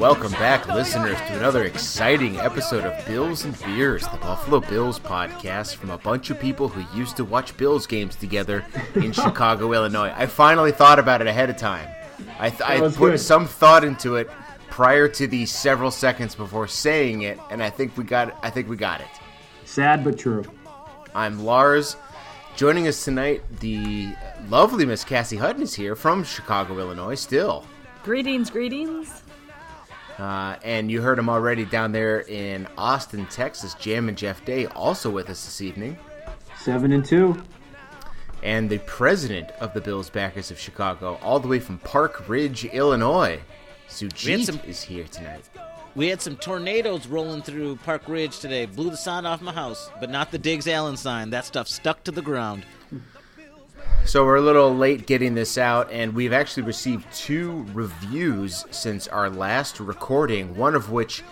Welcome back, throw your listeners, to another exciting episode of Bills and Beers, the Buffalo Bills podcast from a bunch of people who used to watch Bills games together in Chicago, Illinois. I finally thought about it ahead of time. I, th- I put good. some thought into it prior to the several seconds before saying it, and I think we got. I think we got it. Sad but true. I'm Lars. Joining us tonight, the lovely Miss Cassie Hutton is here from Chicago, Illinois. Still. Greetings, greetings. Uh, and you heard him already down there in Austin, Texas. Jam and Jeff Day also with us this evening. Seven and two. And the president of the Bills Backers of Chicago, all the way from Park Ridge, Illinois, Sujit some- is here tonight. We had some tornadoes rolling through Park Ridge today. Blew the sign off my house, but not the Diggs Allen sign. That stuff stuck to the ground. So we're a little late getting this out, and we've actually received two reviews since our last recording. One of which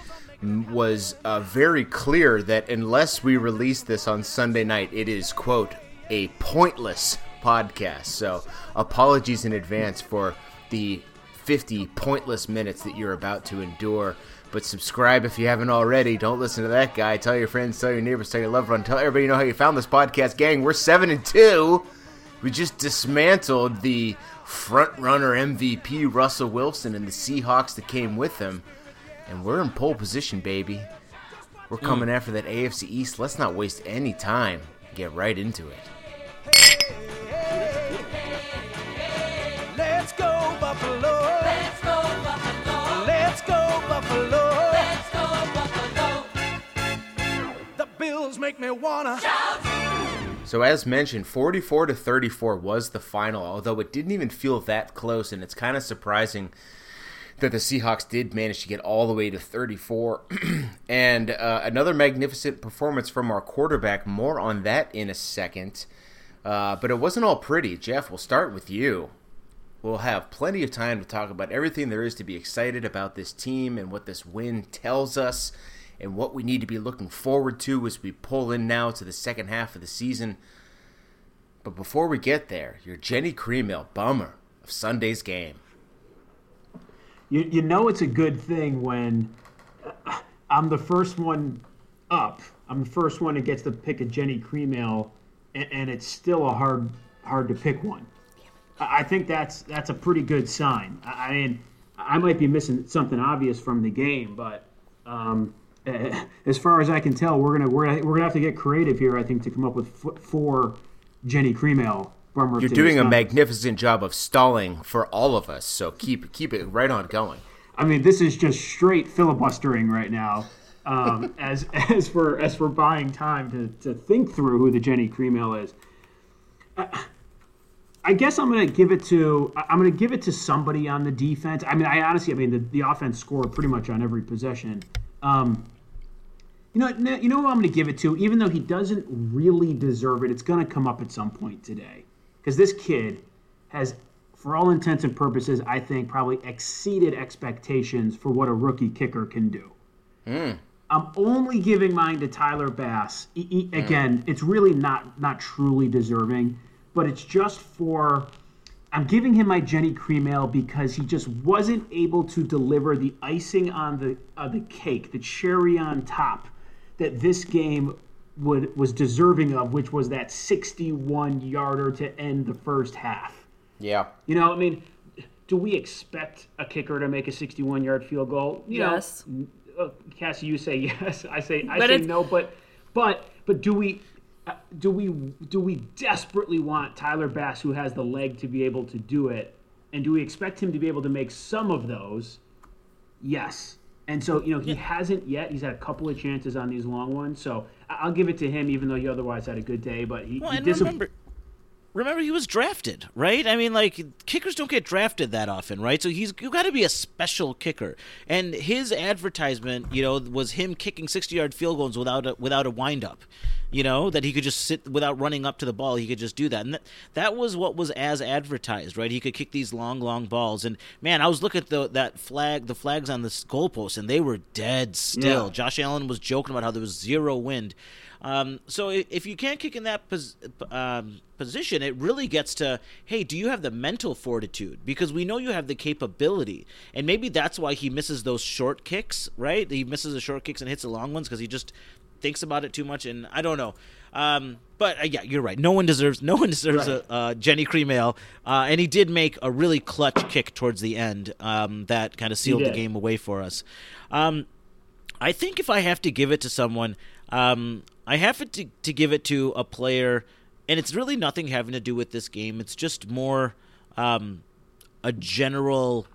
was uh, very clear that unless we release this on Sunday night, it is quote a pointless podcast. So apologies in advance for the 50 pointless minutes that you're about to endure. But subscribe if you haven't already. Don't listen to that guy. Tell your friends, tell your neighbors, tell your loved one, tell everybody you know how you found this podcast. Gang, we're seven and two. We just dismantled the front runner MVP Russell Wilson and the Seahawks that came with him. And we're in pole position, baby. We're hmm. coming after that AFC East. Let's not waste any time. Get right into it. Let's go Buffalo. Let's go Buffalo. Let's go Buffalo. Let's go Buffalo. The Bills make me wanna So as mentioned, 44 to 34 was the final, although it didn't even feel that close and it's kind of surprising that the Seahawks did manage to get all the way to 34. and uh, another magnificent performance from our quarterback. More on that in a second. Uh, but it wasn't all pretty. Jeff, we'll start with you. We'll have plenty of time to talk about everything there is to be excited about this team and what this win tells us and what we need to be looking forward to as we pull in now to the second half of the season. But before we get there, your Jenny Cream Ale bummer of Sunday's game. You, you know it's a good thing when uh, I'm the first one up. I'm the first one that gets to pick a Jenny Cream and, and it's still a hard hard to pick one. I think that's that's a pretty good sign. I mean, I might be missing something obvious from the game, but um, as far as I can tell, we're gonna we're gonna, we're gonna have to get creative here. I think to come up with four Jenny. Bummer You're doing a magnificent job of stalling for all of us, so keep keep it right on going. I mean, this is just straight filibustering right now. Um, as as for as for buying time to, to think through who the Jenny Cream Ale is, I, I guess I'm going to give it to I'm going to give it to somebody on the defense. I mean, I honestly, I mean, the, the offense scored pretty much on every possession. Um, you know, no- you know who I'm going to give it to, even though he doesn't really deserve it. It's going to come up at some point today because this kid has, for all intents and purposes, I think probably exceeded expectations for what a rookie kicker can do. I'm only giving mine to Tyler Bass. E- e- again, it's really not not truly deserving, but it's just for. I'm giving him my Jenny Cream Ale because he just wasn't able to deliver the icing on the uh, the cake, the cherry on top, that this game would was deserving of, which was that 61 yarder to end the first half. Yeah. You know, I mean, do we expect a kicker to make a 61 yard field goal? You Yes. Know, uh, Cassie, you say yes. I say I But say no. But but but do we Uh, do we do we desperately want Tyler Bass, who has the leg to be able to do it, and do we expect him to be able to make some of those? Yes. And so you know he hasn't yet. He's had a couple of chances on these long ones. So I'll give it to him, even though he otherwise had a good day. But he, Well, he and remember, remember he was drafted, right? I mean, like kickers don't get drafted that often, right? So he's you got to be a special kicker. And his advertisement, you know, was him kicking sixty-yard field goals without a, without a windup. you know, that he could just sit without running up to the ball. He could just do that, and that, that was what was as advertised, right? He could kick these long, long balls. And man, I was looking at the that flag, the flags on the goalpost, and they were dead still. Yeah. Josh Allen was joking about how there was zero wind. Um, so if you can't kick in that pos- um, position, it really gets to, hey, do you have the mental fortitude? Because we know you have the capability, and maybe that's why he misses those short kicks, right? He misses the short kicks and hits the long ones because he just thinks about it too much. And I don't know. Um, but uh, yeah, you're right. No one deserves. No one deserves Right. a uh, Jenny Cream Ale, uh, and he did make a really clutch kick towards the end um, that kind of sealed the game away for us. Um, I think if I have to give it to someone, um, I have it to, to give it to a player, and it's really nothing having to do with this game. It's just more um, a general,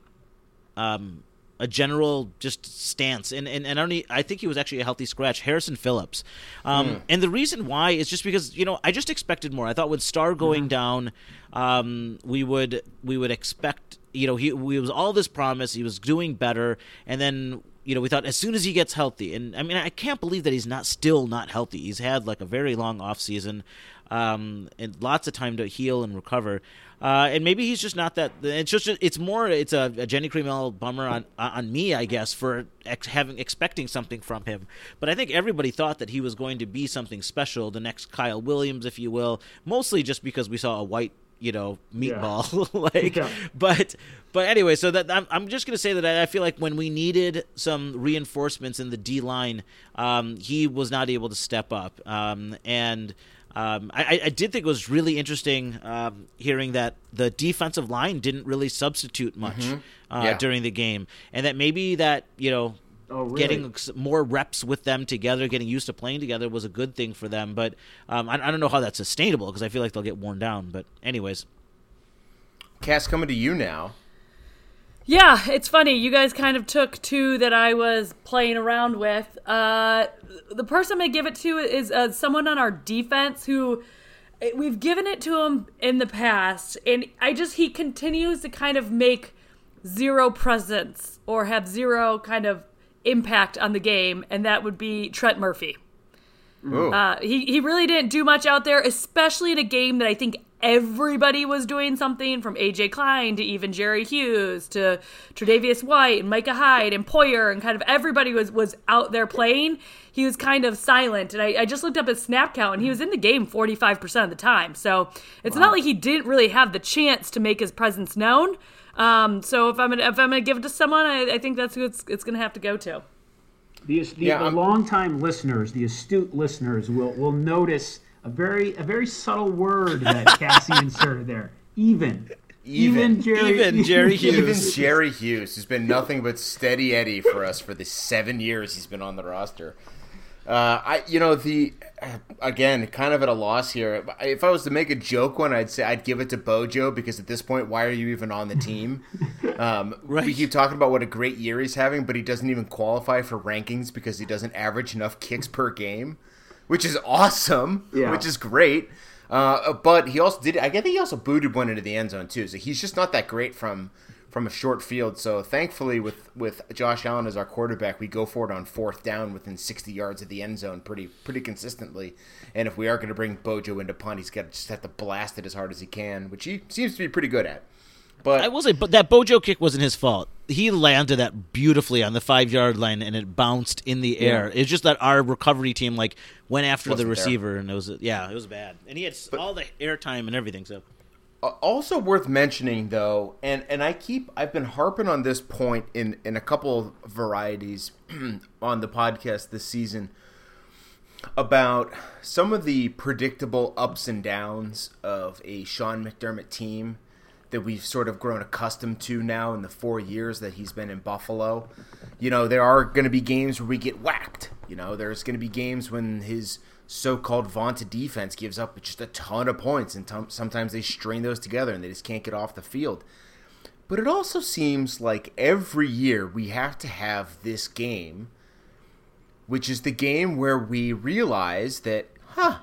um, a general just stance. And and, and I, don't I think he was actually a healthy scratch. Harrison Phillips, um, and the reason why is just because you know I just expected more. I thought with Star going down, um, we would we would expect you know he, he was all this promise. He was doing better, and then you know, we thought as soon as he gets healthy, and I mean, I can't believe that he's not still not healthy. He's had like a very long off season, um, and lots of time to heal and recover. Uh, and maybe he's just not that. It's just it's more it's a, a Jenny Cream Ale bummer on on me, I guess, for ex- having expecting something from him. But I think everybody thought that he was going to be something special, the next Kyle Williams, if you will. Mostly just because we saw a white you know meatball like Yeah. but but anyway so that I'm, I'm just going to say that I, I feel like when we needed some reinforcements in the d line um, he was not able to step up um, and um, I, I- did think it was really interesting um, hearing that the defensive line didn't really substitute much uh, Yeah. during the game, and that maybe that you know Oh, really? getting more reps with them together, getting used to playing together was a good thing for them. But um, I, I don't know how that's sustainable because I feel like they'll get worn down. But anyways, Cass coming to you now. Yeah, it's funny. You guys kind of took two that I was playing around with. Uh, the person I'm going to give it to is uh, someone on our defense who eh, we've given it to him in the past, and I just, he continues to kind of make zero presence or have zero kind of impact on the game, and that would be Trent Murphy. Uh, he, he really didn't do much out there, especially in a game that I think everybody was doing something from AJ Klein to even Jerry Hughes to Tre'Davious White and Micah Hyde and Poyer and kind of everybody was, was out there playing. He was kind of silent. And I, I just looked up his snap count and he was in the game 45% of the time. So it's not like he didn't really have the chance to make his presence known. Um, so if I'm gonna, if I'm gonna give it to someone, I, I think that's who it's, it's gonna have to go to. The, the, Yeah, the longtime listeners, the astute listeners, will will notice a very a very subtle word that Cassie inserted there. Even. Even. Jerry. Even Jerry Hughes. Even Jerry Hughes has been nothing but steady Eddie for us for the seven years he's been on the roster. Uh, I, you know, the again, kind of at a loss here. If I was to make a joke one, I'd say I'd give it to Bojo because at this point, why are you even on the team? Um, We keep talking about what a great year he's having, but he doesn't even qualify for rankings because he doesn't average enough kicks per game, which is awesome. Yeah. Which is great. Uh, but he also did. I think he also booted one into the end zone too. So he's just not that great from from a short field. So thankfully, with with Josh Allen as our quarterback, we go for it on fourth down within 60 yards of the end zone pretty pretty consistently. And if we are going to bring Bojo into punt, he's got to just have to blast it as hard as he can, which he seems to be pretty good at. But I will say, but that Bojo kick wasn't his fault. He landed that beautifully on the five yard line, and it bounced in the air. It's just that our recovery team like went after the Wasn't there. receiver, and it was yeah, it was bad. And he had s all the air time and everything. So also worth mentioning though and and i keep i've been harping on this point in in a couple of varieties on the podcast this season about some of the predictable ups and downs of a sean mcdermott team that we've sort of grown accustomed to now in the four years that he's been in buffalo. You know there are going to be games where we get whacked. You know there's going to be games when his so-called vaunted defense gives up just a ton of points and tom- sometimes they strain those together and they just can't get off the field but it also seems like every year we have to have this game which is the game where we realize that huh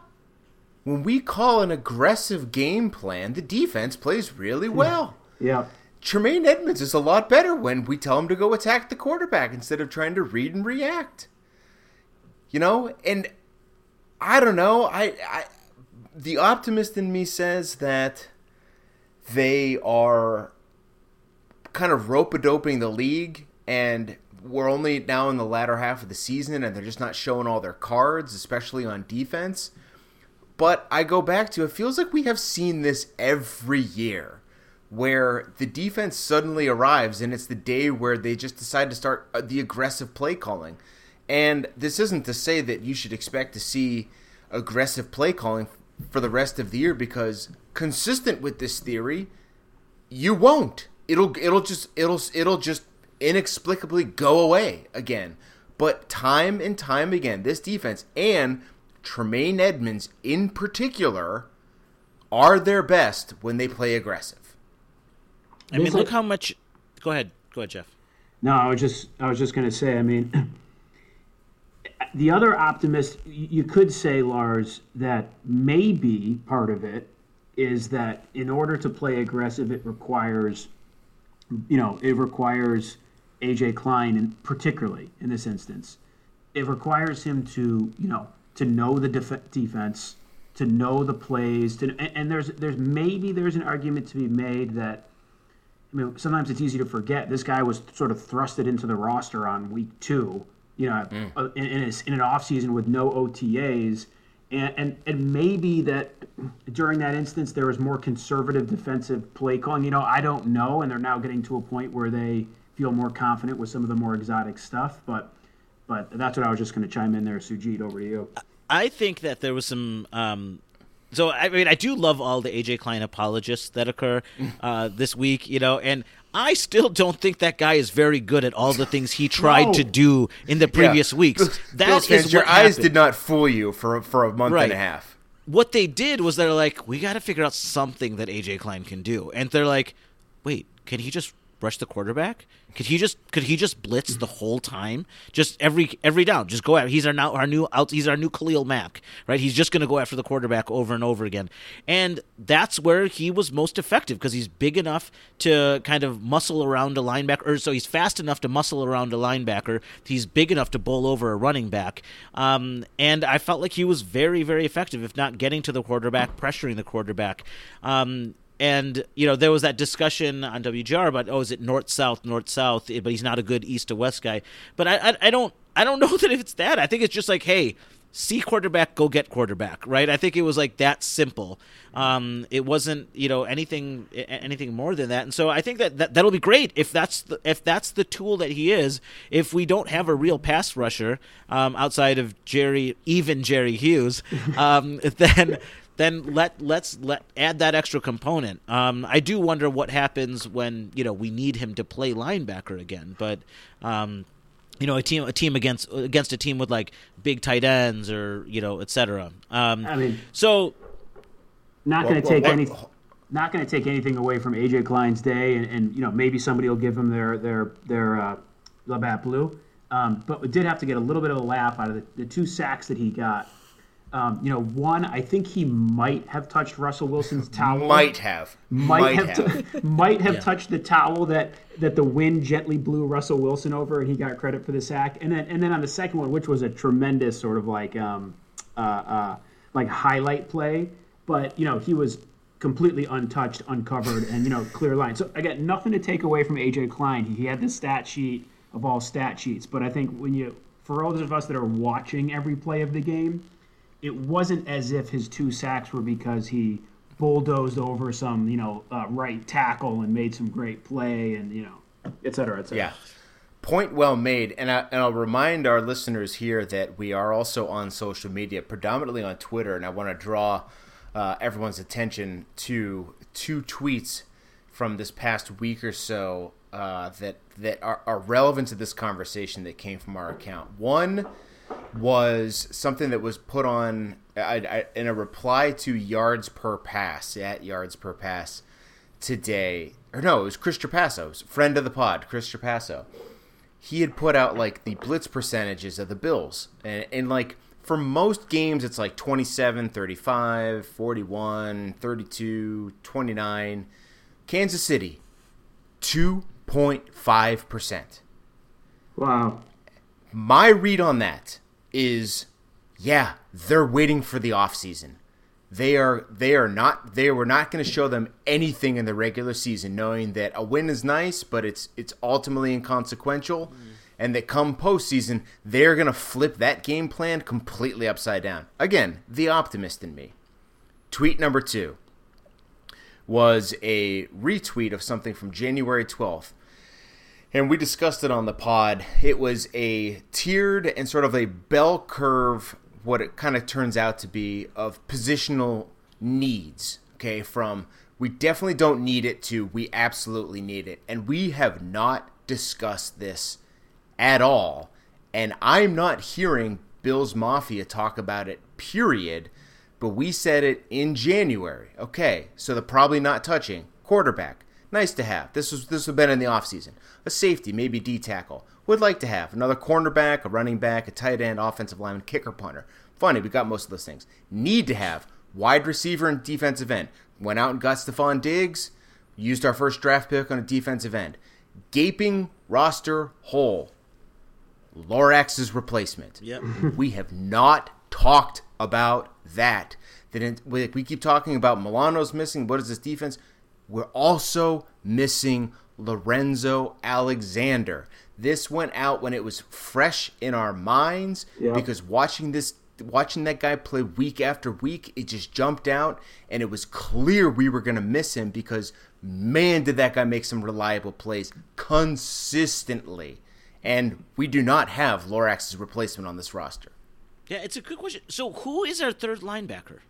when we call an aggressive game plan the defense plays really well Yeah. Tremaine Edmunds is a lot better when we tell him to go attack the quarterback instead of trying to read and react. You know, and I don't know. I, I the optimist in me says that they are kind of rope a doping the league and we're only now in the latter half of the season and they're just not showing all their cards, especially on defense. But I go back to it feels like we have seen this every year where the defense suddenly arrives and it's the day where they just decide to start uh, the aggressive play calling. And this isn't to say that you should expect to see aggressive play calling for the rest of the year because consistent with this theory, you won't. It'll it'll just it'll it'll just inexplicably go away again. But time and time again, this defense and Tremaine Edmunds in particular are their best when they play aggressive. I mean, look how much. Go ahead, go ahead, Jeff. No, I was just I was just going to say. I mean, the other optimist, you could say, Lars, that maybe part of it is that in order to play aggressive, it requires, you know, it requires AJ Klein, and particularly in this instance, it requires him to, you know, to know the def- defense, to know the plays, to and, and there's there's maybe there's an argument to be made that. I mean, sometimes it's easy to forget. This guy was sort of thrusted into the roster on week two, you know, mm. in, in, in an off season with no OTAs, and, and and maybe that during that instance there was more conservative defensive play calling. You know, I don't know, and they're now getting to a point where they feel more confident with some of the more exotic stuff. But but that's what I was just going to chime in there, Sujit. Over to you. I think that there was some. Um, so I mean, I do love all the AJ Klein apologists that occur uh, this week, you know, and I still don't think that guy is very good at all the things he tried no. to do in the previous yeah. weeks. That fans, your eyes did not fool you for for a month right. and a half. What they did was they're like, we got to figure out something that AJ Klein can do, and they're like, wait, can he just rush the quarterback? Could he just could he just blitz the whole time? Just every every down, just go out. He's our now our new out. He's our new Khalil Mack, right? He's just going to go after the quarterback over and over again, and that's where he was most effective because he's big enough to kind of muscle around a linebacker, or so he's fast enough to muscle around a linebacker. He's big enough to bowl over a running back, um, and I felt like he was very very effective, if not getting to the quarterback, pressuring the quarterback. Um, and you know there was that discussion on WGR about oh is it north south north south but he's not a good east to west guy. But I, I, I don't I don't know that if it's that. I think it's just like hey see quarterback go get quarterback right? I think it was like that simple. Um, it wasn't you know anything anything more than that. And so I think that, that that'll be great if that's the, if that's the tool that he is. If we don't have a real pass rusher um, outside of Jerry even Jerry Hughes um, then then let let's let add that extra component. Um, I do wonder what happens when you know we need him to play linebacker again, but. Um, you know, a team a team against against a team with like big tight ends or you know, etc. Um, I mean, so not going to take well, any, not going to take anything away from AJ Klein's day, and, and, you know maybe somebody will give him their their their uh, Labatt Blue, um, but we did have to get a little bit of a laugh out of the, the two sacks that he got. Um, you know, one, I think he might have touched Russell Wilson's towel. Might have. Might, might have. have. T- might have yeah. touched the towel that that the wind gently blew Russell Wilson over, and he got credit for the sack. And then and then on the second one, which was a tremendous sort of like um, uh, uh, like highlight play, but you know he was completely untouched, uncovered, and you know clear line. So again, nothing to take away from AJ Klein. He had the stat sheet of all stat sheets, but I think when you for all those of us that are watching every play of the game it wasn't as if his two sacks were because he bulldozed over some, you know, uh, right tackle and made some great play and, you know, et cetera, et cetera. Yeah. Point well made. And, I, and I'll remind our listeners here that we are also on social media, predominantly on Twitter. And I want to draw uh, everyone's attention to two tweets from this past week or so uh, that, that are, are relevant to this conversation that came from our account. One was something that was put on I, I, in a reply to yards per pass at yards per pass today. Or no, it was Chris Trapasso, friend of the pod, Chris Trapasso. He had put out like the blitz percentages of the Bills, and, and like for most games it's like 27 35 41 32 29 kansas city 2.5% wow my read on that is yeah, they're waiting for the offseason. They are they are not they were not going to show them anything in the regular season, knowing that a win is nice, but it's it's ultimately inconsequential, mm. and that come postseason they're going to flip that game plan completely upside down. Again, the optimist in me. Tweet number two was a retweet of something from January twelfth and we discussed it on the pod. It was a tiered and sort of a bell curve, what it kind of turns out to be, of positional needs. Okay, from we definitely don't need it to we absolutely need it. And we have not discussed this at all. And I'm not hearing Bills Mafia talk about it, period. But we said it in January. Okay, so they're probably not touching quarterback. Nice to have. This was this would have been in the offseason a safety, maybe D tackle. Would like to have another cornerback, a running back, a tight end, offensive lineman, kicker, punter. Funny, we got most of those things. Need to have wide receiver and defensive end. Went out and got Stefon Diggs. Used our first draft pick on a defensive end. Gaping roster hole. Lorax's replacement. Yep. we have not talked about that. That we keep talking about Milano's missing. What is this defense? We're also missing Lorenzo Alexander. This went out when it was fresh in our minds yep. because watching this watching that guy play week after week, it just jumped out and it was clear we were going to miss him because man did that guy make some reliable plays consistently. And we do not have Lorax's replacement on this roster. Yeah, it's a good question. So who is our third linebacker?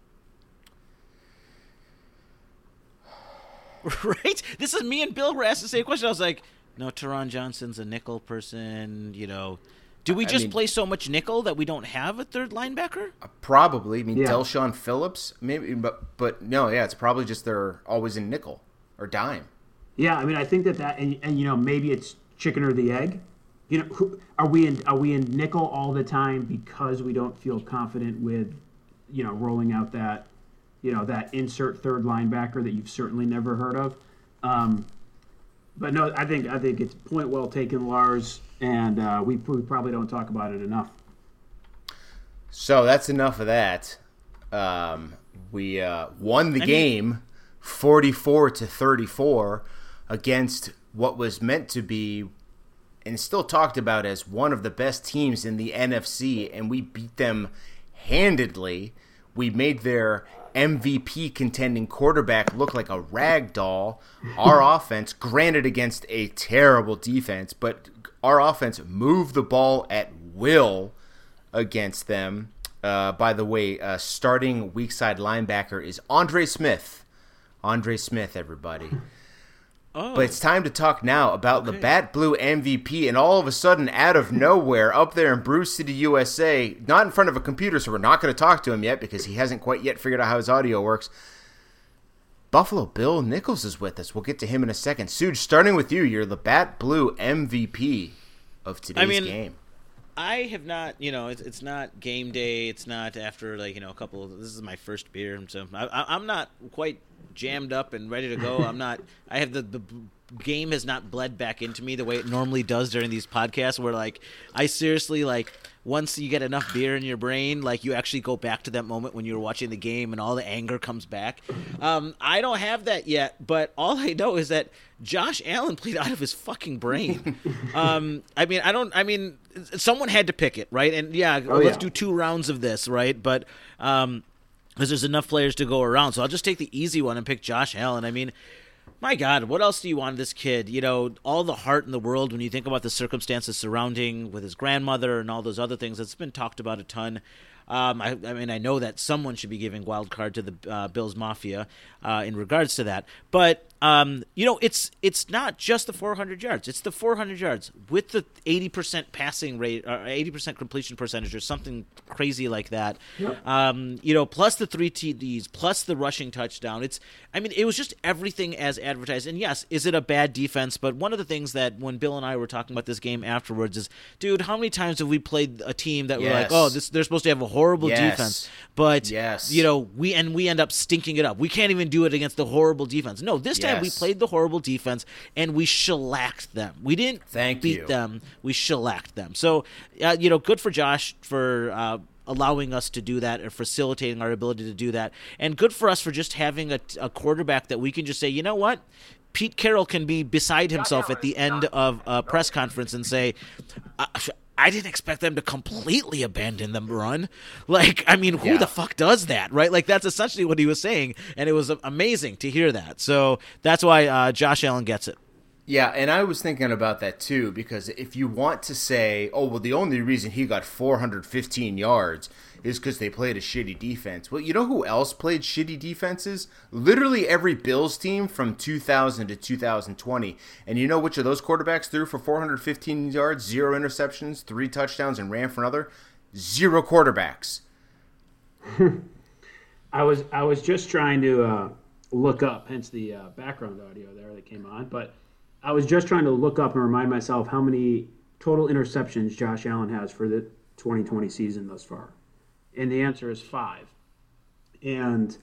right? This is me and Bill were asked the same question. I was like, no, Taron Johnson's a nickel person. You know, do we just I mean, play so much nickel that we don't have a third linebacker? Uh, probably. I mean, yeah. Del'Shawn Phillips, maybe, but but no, yeah, it's probably just they're always in nickel or dime. Yeah, I mean, I think that that and, and you know maybe it's chicken or the egg. You know, who, are we in are we in nickel all the time because we don't feel confident with, you know, rolling out that you know that insert third linebacker that you've certainly never heard of. Um, but no, I think I think it's point well taken, Lars, and uh, we, we probably don't talk about it enough. So that's enough of that. Um, we uh, won the I game, forty-four to thirty-four, against what was meant to be, and still talked about as one of the best teams in the NFC, and we beat them handedly. We made their MVP contending quarterback look like a rag doll. Our offense, granted against a terrible defense, but our offense moved the ball at will against them. Uh, by the way, uh, starting weak side linebacker is Andre Smith. Andre Smith, everybody. Oh. But it's time to talk now about okay. the Bat Blue MVP, and all of a sudden, out of nowhere, up there in Brew City, USA, not in front of a computer, so we're not going to talk to him yet because he hasn't quite yet figured out how his audio works. Buffalo Bill Nichols is with us. We'll get to him in a second. Suge, starting with you, you're the Bat Blue MVP of today's I mean, game. I have not, you know, it's, it's not game day. It's not after like you know a couple. This is my first beer, so I, am not quite jammed up and ready to go. I'm not. I have the the game has not bled back into me the way it normally does during these podcasts, where like I seriously like once you get enough beer in your brain, like you actually go back to that moment when you were watching the game and all the anger comes back. Um, I don't have that yet, but all I know is that Josh Allen played out of his fucking brain. um, I mean, I don't. I mean, someone had to pick it, right? And yeah, oh, let's yeah. do two rounds of this, right? But um, because there's enough players to go around. So I'll just take the easy one and pick Josh Allen. I mean, my God, what else do you want of this kid? You know, all the heart in the world when you think about the circumstances surrounding with his grandmother and all those other things. It's been talked about a ton. Um, I, I, mean, I know that someone should be giving wild card to the uh, Bills Mafia uh, in regards to that, but um, you know, it's it's not just the 400 yards; it's the 400 yards with the 80% passing rate, or 80% completion percentage, or something crazy like that. Yep. Um, you know, plus the three TDs, plus the rushing touchdown. It's, I mean, it was just everything as advertised. And yes, is it a bad defense? But one of the things that when Bill and I were talking about this game afterwards is, dude, how many times have we played a team that yes. were like, oh, this they're supposed to have a horrible yes. defense, but yes. you know, we and we end up stinking it up. We can't even do it against the horrible defense. No, this time we played the horrible defense and we shellacked them. We didn't Thank beat you. them. We shellacked them. So, uh, you know, good for Josh for uh, allowing us to do that or facilitating our ability to do that. And good for us for just having a, a quarterback that we can just say, you know what? Pete Carroll can be beside himself at the end of a press conference and say, I didn't expect them to completely abandon the run. Like, I mean, who yeah. the fuck does that, right? Like, that's essentially what he was saying, and it was amazing to hear that. So that's why uh, Josh Allen gets it. Yeah, and I was thinking about that too because if you want to say, oh, well, the only reason he got 415 yards is because they played a shitty defense. Well, you know who else played shitty defenses? Literally every Bills team from 2000 to 2020. And you know which of those quarterbacks threw for 415 yards, zero interceptions, three touchdowns, and ran for another? Zero quarterbacks. I was I was just trying to uh, look up, hence the uh, background audio there that came on, but I was just trying to look up and remind myself how many total interceptions Josh Allen has for the 2020 season thus far. And the answer is five. And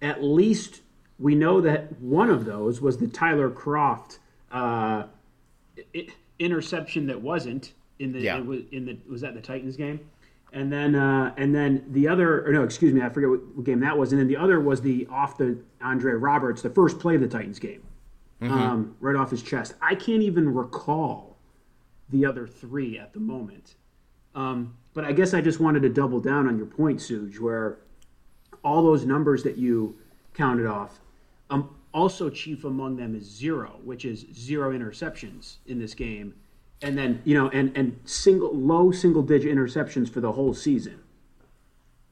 at least we know that one of those was the Tyler Kroft uh, interception that wasn't in the yeah. in the was that the Titans game, and then uh, and then the other or no excuse me I forget what game that was, and then the other was the off the Andre Roberts the first play of the Titans game mm-hmm. um, right off his chest. I can't even recall the other three at the moment. Um, but I guess I just wanted to double down on your point, Suge, where all those numbers that you counted off, um, also chief among them is zero, which is zero interceptions in this game, and then you know, and and single low single digit interceptions for the whole season.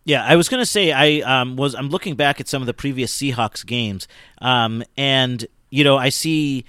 Yeah, I was going to say I um, was. I'm looking back at some of the previous Seahawks games, um, and you know, I see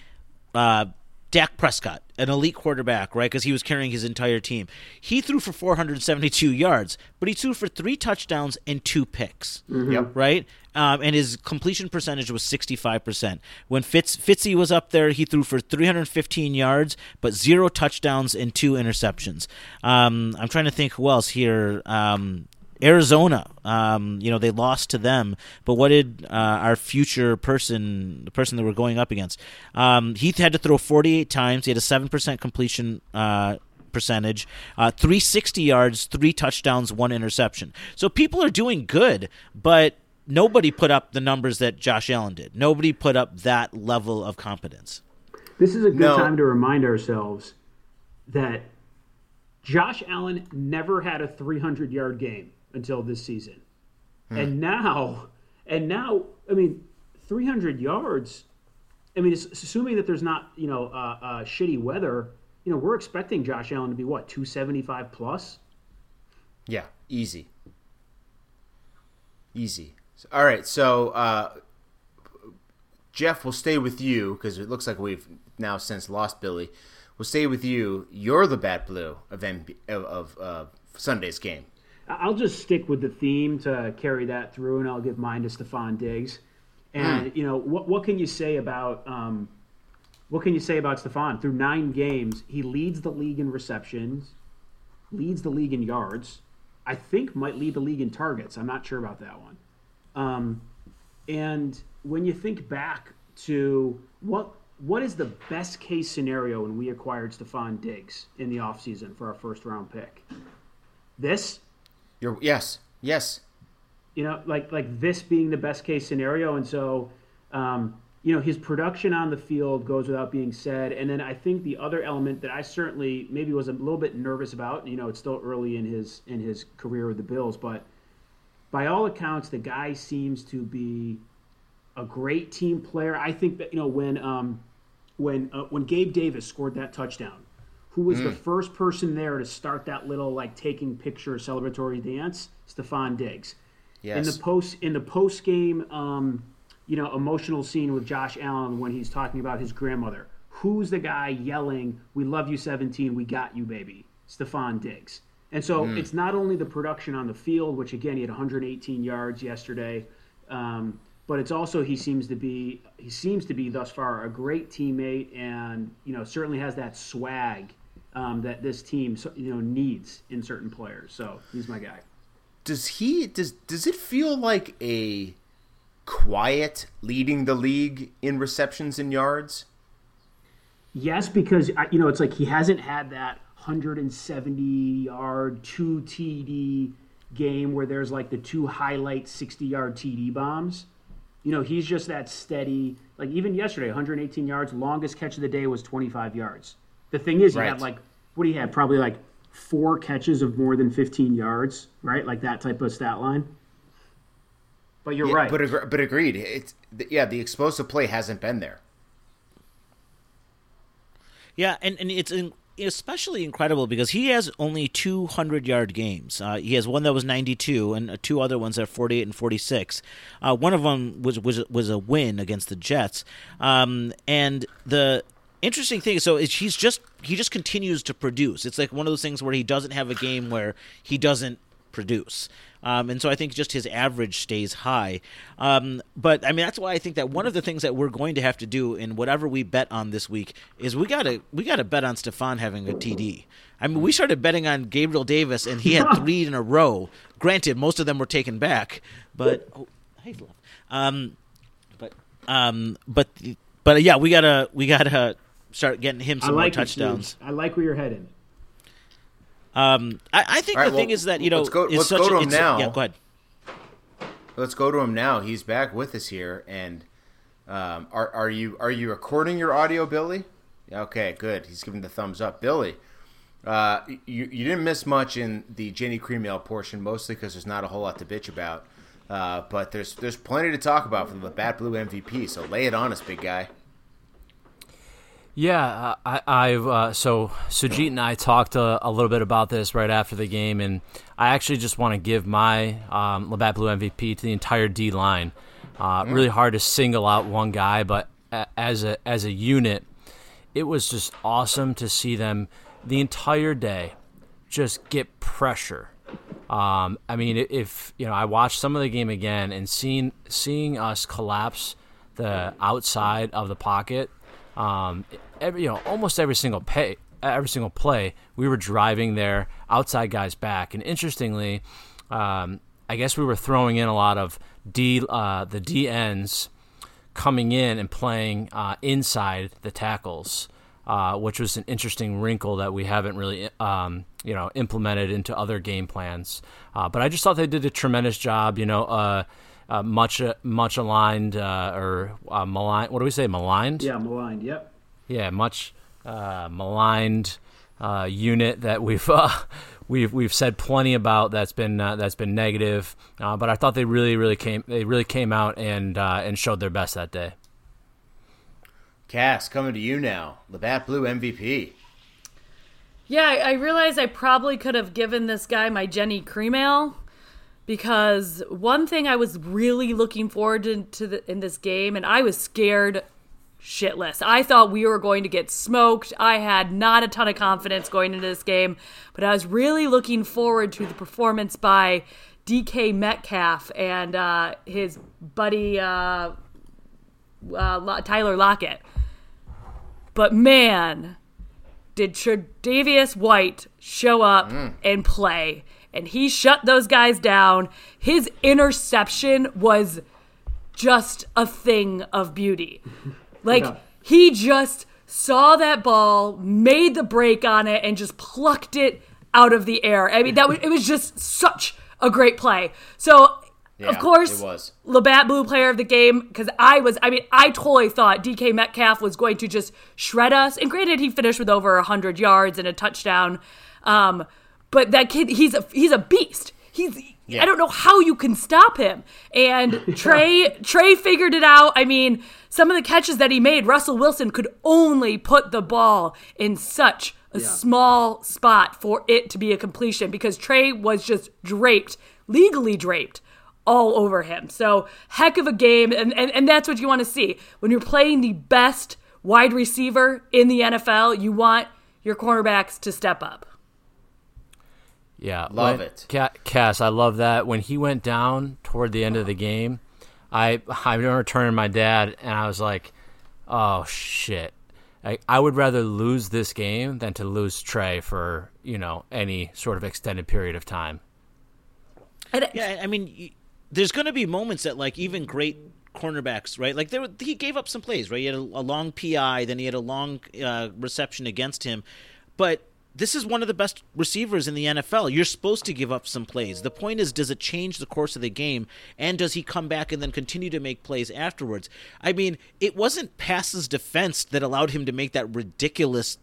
uh, Dak Prescott, an elite quarterback, right? Because he was carrying his entire team. He threw for 472 yards, but he threw for three touchdowns and two picks. Mm-hmm. Yep. Right? Um, and his completion percentage was 65%. When Fitz Fitzy was up there, he threw for 315 yards, but zero touchdowns and two interceptions. Um, I'm trying to think who else here. Um, Arizona, um, you know, they lost to them. But what did uh, our future person, the person that we're going up against, um, Heath had to throw 48 times. He had a 7% completion uh, percentage, uh, 360 yards, three touchdowns, one interception. So people are doing good, but nobody put up the numbers that Josh Allen did. Nobody put up that level of competence. This is a good no. time to remind ourselves that Josh Allen never had a 300 yard game until this season. Hmm. And now, and now, I mean, 300 yards. I mean, assuming that there's not, you know, uh, uh, shitty weather, you know, we're expecting Josh Allen to be what 275 plus. Yeah, easy, easy. All right, so uh, Jeff, we'll stay with you because it looks like we've now since lost Billy. We'll stay with you. You're the bad blue of, MB, of, of uh, Sunday's game. I'll just stick with the theme to carry that through, and I'll give mine to Stefon Diggs. And mm. you know what? What can you say about um, what can you say about Stefon? Through nine games, he leads the league in receptions, leads the league in yards. I think might lead the league in targets. I'm not sure about that one. Um, and when you think back to what what is the best case scenario when we acquired Stefon Diggs in the offseason for our first round pick? This you're yes, yes. You know, like like this being the best case scenario, and so um, you know his production on the field goes without being said. And then I think the other element that I certainly maybe was a little bit nervous about. You know, it's still early in his in his career with the Bills, but by all accounts, the guy seems to be a great team player. I think that you know when um, when uh, when Gabe Davis scored that touchdown who was mm. the first person there to start that little like taking picture celebratory dance? Stefon Diggs. Yes. In the post in the post game, um, you know, emotional scene with Josh Allen when he's talking about his grandmother. Who's the guy yelling, "We love you, 17. We got you, baby"? Stefon Diggs. And so mm. it's not only the production on the field, which again he had 118 yards yesterday, um, but it's also he seems to be he seems to be thus far a great teammate, and you know certainly has that swag um, that this team you know needs in certain players. So he's my guy. Does he does does it feel like a quiet leading the league in receptions and yards? Yes, because you know it's like he hasn't had that 170 yard two TD game where there's like the two highlight 60 yard TD bombs. You know, he's just that steady. Like even yesterday, 118 yards, longest catch of the day was 25 yards. The thing is, you Right. had like, what do you have? Probably like four catches of more than 15 yards, right? Like that type of stat line. But you're Yeah, right. But agr- but agreed. It's yeah, the explosive play hasn't been there. Yeah, and, and it's in, especially incredible because he has only 200 yard games. Uh, he has one that was 92 and uh, two other ones that are 48 and 46. Uh, one of them was, was was a win against the Jets. Um, and the interesting thing so is he's just he just continues to produce. It's like one of those things where he doesn't have a game where he doesn't produce. Um, and so I think just his average stays high. Um, but I mean that's why I think that one of the things that we're going to have to do in whatever we bet on this week is we gotta we gotta bet on Stefon having a TD. I mean we started betting on Gabriel Davis and he had three in a row. Granted, most of them were taken back, but oh, hey. Um, but um, but but yeah, we gotta we gotta start getting him I some like more touchdowns. I like where you're headed. Um, I, I think All right, the thing is that you know let's go- it's let's such go to a, him it's- now. Yeah, go ahead. Let's go to him now. He's back with us here, and um, are are you are you recording your audio, Billy? Okay, good. He's giving the thumbs up, Billy. Uh, you you didn't miss much in the Jenny Cream Ale portion, mostly because there's not a whole lot to bitch about. Uh, but there's there's plenty to talk about for the Bat Blue MVP. So lay it on us, big guy. Yeah, I, I've uh, so Sujit and I talked a, a little bit about this right after the game, and I actually just want to give my um, Labatt Blue MVP to the entire D line. Uh, Really hard to single out one guy, but a, as a as a unit, it was just awesome to see them the entire day just get pressure. Um, I mean, if you know, I watched some of the game again and seeing seeing us collapse the outside of the pocket. Um, every you know, almost every single pay, every single play, we were driving their outside guys back. And interestingly, um, I guess we were throwing in a lot of D uh, the D ends coming in and playing uh, inside the tackles, uh, which was an interesting wrinkle that we haven't really, um, you know, implemented into other game plans. Uh, but I just thought they did a tremendous job. You know, uh, uh, much much aligned uh, or uh, maligned. What do we say? Maligned. Yeah, maligned. Yep. Yeah, much uh, maligned uh, unit that we've uh, we've we've said plenty about. That's been uh, that's been negative. Uh, but I thought they really really came they really came out and uh, and showed their best that day. Cass coming to you now. The Bat Blue MVP. Yeah, I, I realized I probably could have given this guy my Jenny cream ale because one thing I was really looking forward to, to the, in this game, and I was scared shitless. I thought we were going to get smoked. I had not a ton of confidence going into this game, but I was really looking forward to the performance by DK Metcalf and uh, his buddy uh, uh, Tyler Lockett. But man, did Tre'Davious White show up and play, and he shut those guys down. His interception was just a thing of beauty. Like Yeah. he just saw that ball, made the break on it, and just plucked it out of the air. I mean, that was, it was just such a great play. So. Yeah, of course, it was. Labatt Blue player of the game because I was, I mean, I totally thought DK Metcalf was going to just shred us. And granted, he finished with over 100 yards and a touchdown. Um, but that kid, he's a, he's a beast. He's, I don't know how you can stop him. And Trey, Trey figured it out. I mean, some of the catches that he made, Russell Wilson could only put the ball in such a small spot for it to be a completion because Trey was just draped, legally draped all over him. So heck of a game, and, and, and that's what you want to see. When you're playing the best wide receiver in the NFL, you want your cornerbacks to step up. Yeah, Love when- it. Cass, I love that. When he went down toward the end of the game, I I remember turning to my dad and I was like, "Oh shit." I, I would rather lose this game than to lose Trey for you know any sort of extended period of time. And Yeah, I mean, there's going to be moments that like even great cornerbacks, right? Like there, were- he gave up some plays, right? He had a, a long PI, then he had a long uh, reception against him, but this is one of the best receivers in the NFL. You're supposed to give up some plays. The point is, does it change the course of the game? And does he come back and then continue to make plays afterwards? I mean, it wasn't passes defense that allowed him to make that ridiculous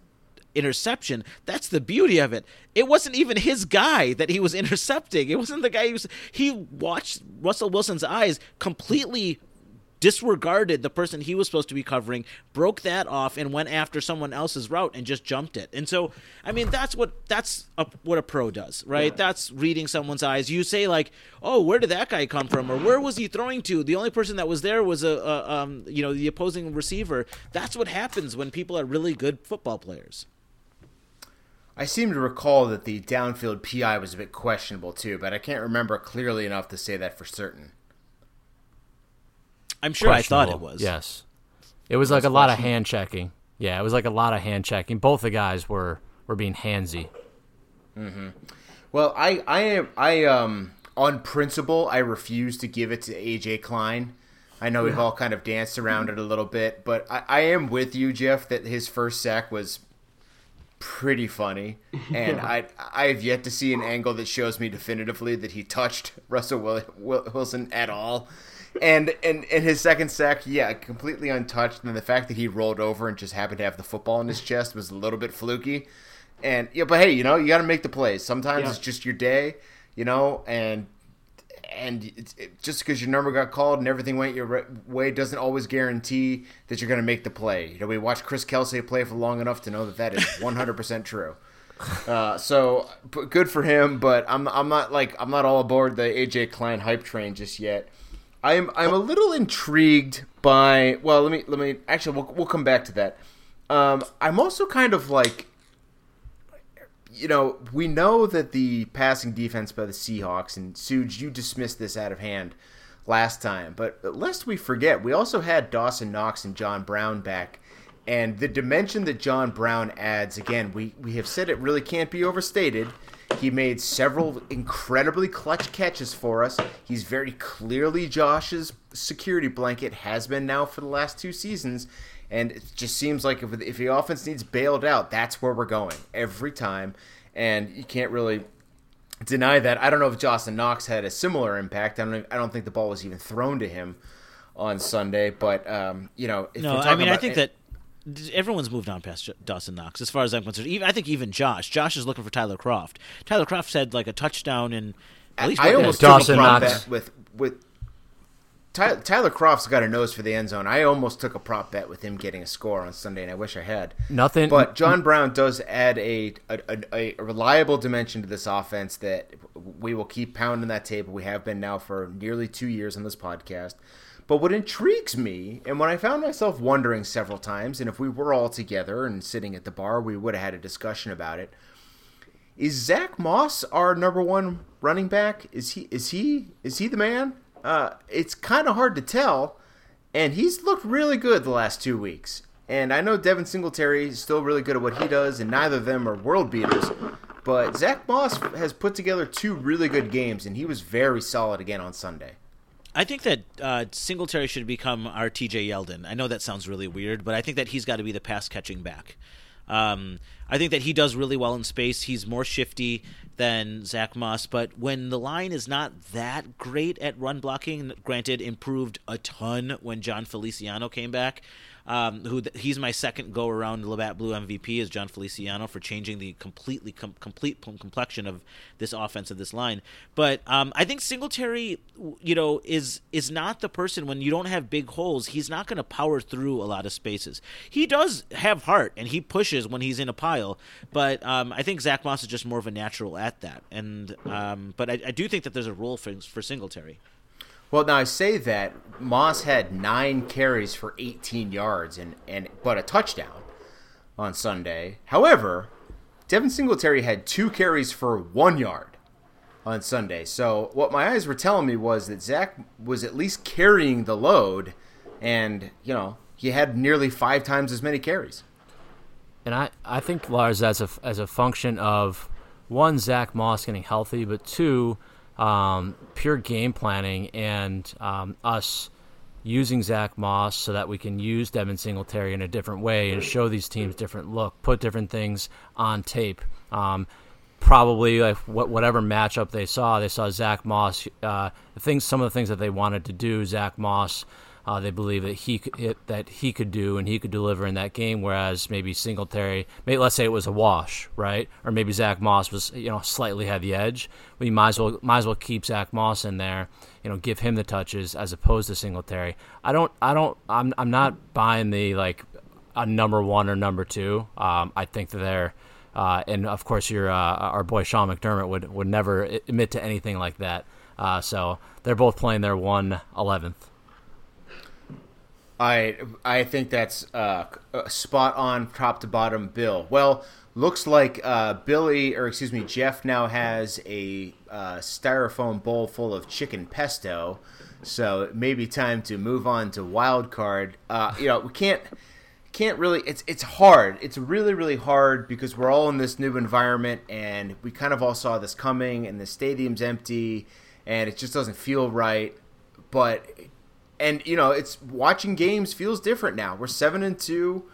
interception. That's the beauty of it. It wasn't even his guy that he was intercepting. It wasn't the guy he was. He watched Russell Wilson's eyes completely disregarded the person he was supposed to be covering, broke that off, and went after someone else's route and just jumped it. And so, I mean, that's what that's a, what a pro does, right? Yeah. That's reading someone's eyes. You say like, "Oh, where did that guy come from?" or "Where was he throwing to?" The only person that was there was a, a um, you know, the opposing receiver. That's what happens when people are really good football players. I seem to recall that the downfield PI was a bit questionable too, but I can't remember clearly enough to say that for certain. I'm sure I thought it was. Yes. It was like a lot of hand checking. Yeah, it was like a lot of hand checking. Both the guys were were being handsy. Mm-hmm. Well, I I am I um on principle I refuse to give it to AJ Klein. I know we've all kind of danced around it a little bit, but I, I am with you, Jeff, that his first sack was pretty funny, and yeah. I I have yet to see an angle that shows me definitively that he touched Russell Wilson at all and and and his second sack, yeah, completely untouched. And the fact that he rolled over and just happened to have the football in his chest was a little bit fluky. And yeah, but hey, you know, you got to make the plays. Sometimes yeah. it's just your day, you know, and and it, it, just because your number got called and everything went your way doesn't always guarantee that you're going to make the play. You know, we watched Chris Kelsay play for long enough to know that that is 100% true. Uh, so good for him, but I'm I'm not like I'm not all aboard the AJ Klein hype train just yet. I'm I'm a little intrigued by. Well, let me let me actually we'll we'll come back to that. Um, I'm also kind of like, you know, we know that the passing defense by the Seahawks and Suge, you dismissed this out of hand last time, but lest we forget, we also had Dawson Knox and John Brown back. And the dimension that John Brown adds, again, we, we have said it really can't be overstated he made several incredibly clutch catches for us. He's very clearly Josh's security blanket, has been now for the last two seasons. And it just seems like if, if the offense needs bailed out, that's where we're going every time. And you can't really deny that. I don't know if Dawson Knox had a similar impact. I don't. I don't think the ball was even thrown to him on Sunday. But um, you know, no, I mean, about, I think that everyone's moved on past Dawson Knox, as far as I'm concerned. Even I think even Josh. Josh is looking for Tyler Kroft. Tyler Kroft had like a touchdown and at least I almost Dawson took Knox. with with Tyler, Tyler Kroft's got a nose for the end zone. I almost took a prop bet with him getting a score on Sunday, and I wish I had. Nothing. But John Brown does add a a, a a, reliable dimension to this offense that we will keep pounding that table. We have been now for nearly two years on this podcast. But what intrigues me, and when I found myself wondering several times, and if we were all together and sitting at the bar, we would have had a discussion about it. Is Zach Moss our number one running back? Is he is he is he the man? Uh, it's kind of hard to tell, and he's looked really good the last two weeks. And I know Devin Singletary is still really good at what he does, and neither of them are world beaters. But Zach Moss has put together two really good games, and he was very solid again on Sunday. I think that uh, Singletary should become our TJ Yeldon. I know that sounds really weird, but I think that he's got to be the pass catching back. Um, I think that he does really well in space. He's more shifty than Zach Moss, but when the line is not that great at run blocking, granted, improved a ton when Jon Feliciano came back um, who th- he's my second go around Labatt Blue MVP is Jon Feliciano for changing the completely com- complete complexion of this offense of this line. But um, I think Singletary, you know, is is not the person when you don't have big holes. He's not going to power through a lot of spaces. He does have heart and he pushes when he's in a pile. But um, I think Zach Moss is just more of a natural at that. And um, but I, I do think that there's a role for for Singletary. Well, now I say that Moss had nine carries for 18 yards and, and but a touchdown on Sunday. However, Devin Singletary had two carries for one yard on Sunday. So what my eyes were telling me was that Zach was at least carrying the load, and you know he had nearly five times as many carries. And I, I think Lars as a as a function of one Zach Moss getting healthy, but two um, pure game planning and um, us using Zach Moss so that we can use Devin Singletary in a different way and show these teams different look, put different things on tape. Um, probably like whatever matchup they saw, they saw Zach Moss. Uh, things, some of the things that they wanted to do, Zach Moss uh, they believe that he could, that he could do and he could deliver in that game. Whereas maybe Singletary, maybe let's say it was a wash, right? Or maybe Zach Moss was you know slightly had the edge. We might as well might as well keep Zach Moss in there, you know, give him the touches as opposed to Singletary. I don't I don't I'm I'm not buying the like a number one or number two. Um, I think that they're. Uh, and of course, your uh, our boy Sean McDermott would, would never admit to anything like that. Uh, so they're both playing their one eleventh. I I think that's uh, spot on, top to bottom. Bill. Well, looks like uh, Billy, or excuse me, Jeff now has a uh, styrofoam bowl full of chicken pesto. So it may be time to move on to wild card. Uh, you know, we can't can't really. It's it's hard. It's really really hard because we're all in this new environment, and we kind of all saw this coming, and the stadium's empty, and it just doesn't feel right. But and you know it's watching games feels different now. We're seven and two.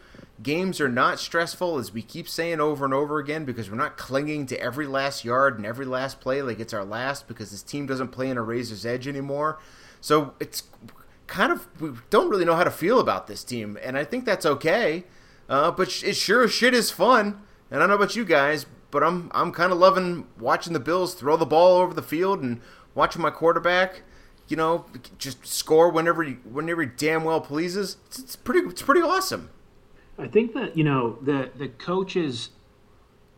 Games are not stressful as we keep saying over and over again because we're not clinging to every last yard and every last play like it's our last because this team doesn't play in a razor's edge anymore. So it's kind of we don't really know how to feel about this team and i think that's okay. Uh, but it sure as shit is fun. And i don't know about you guys but i'm i'm kind of loving watching the bills throw the ball over the field and watching my quarterback you know, just score whenever he, whenever he damn well pleases. It's, it's, pretty it's pretty awesome. I think that you know the the coaches.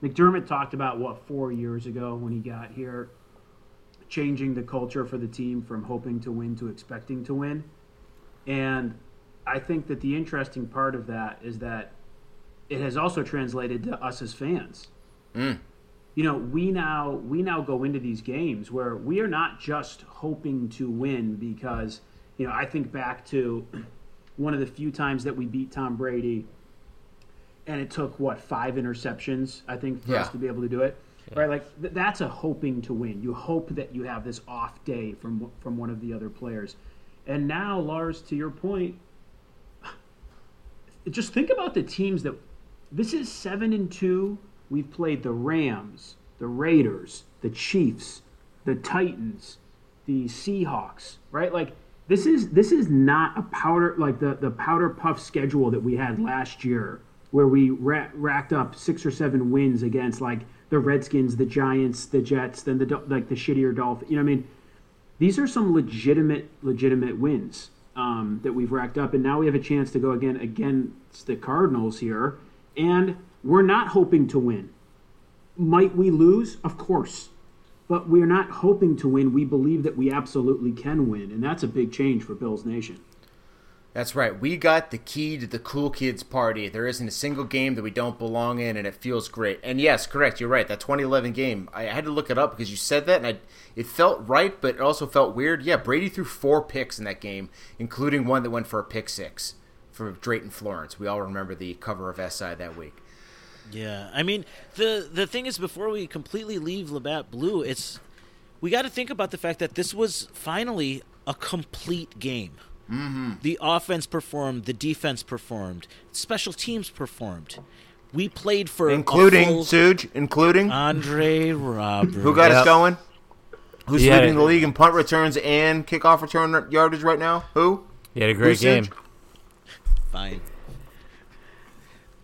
McDermott talked about what four years ago when he got here, changing the culture for the team from hoping to win to expecting to win, and I think that the interesting part of that is that it has also translated to us as fans. Mm you know, we now we now go into these games where we are not just hoping to win because, you know, I think back to one of the few times that we beat Tom Brady and it took what, five interceptions, I think, for yeah. us to be able to do it. Yeah. Right? Like th- that's a hoping to win. You hope that you have this off day from from one of the other players. And now, Lars, to your point, just think about the teams that this is 7 and 2 we've played the Rams, the Raiders, the Chiefs, the Titans, the Seahawks, right? Like this is this is not a powder like the the powder puff schedule that we had last year where we ra- racked up six or seven wins against like the Redskins, the Giants, the Jets, then the like the shittier Dolphins. You know what I mean? These are some legitimate legitimate wins um, that we've racked up, and now we have a chance to go again against the Cardinals here, and we're not hoping to win. Might we lose? Of course. But we're not hoping to win. We believe that we absolutely can win. And that's a big change for Bills Nation. That's right. We got the key to the cool kids party. There isn't a single game that we don't belong in, and it feels great. And yes, correct. You're right. That 2011 game, I had to look it up because you said that, and I, it felt right, but it also felt weird. Yeah, Brady threw four picks in that game, including one that went for a pick six for Drayton Florence. We all remember the cover of SI that week. Yeah, I mean the the thing is, before we completely leave Labatt Blue, it's we got to think about the fact that this was finally a complete game. Mm-hmm. The offense performed, the defense performed, special teams performed. We played for including Suge, including Andre Roberts, who got yep. us going. Who's yeah, leading the league in punt returns and kickoff return yardage right now? Who? He had a great Who's game. Suge? Fine.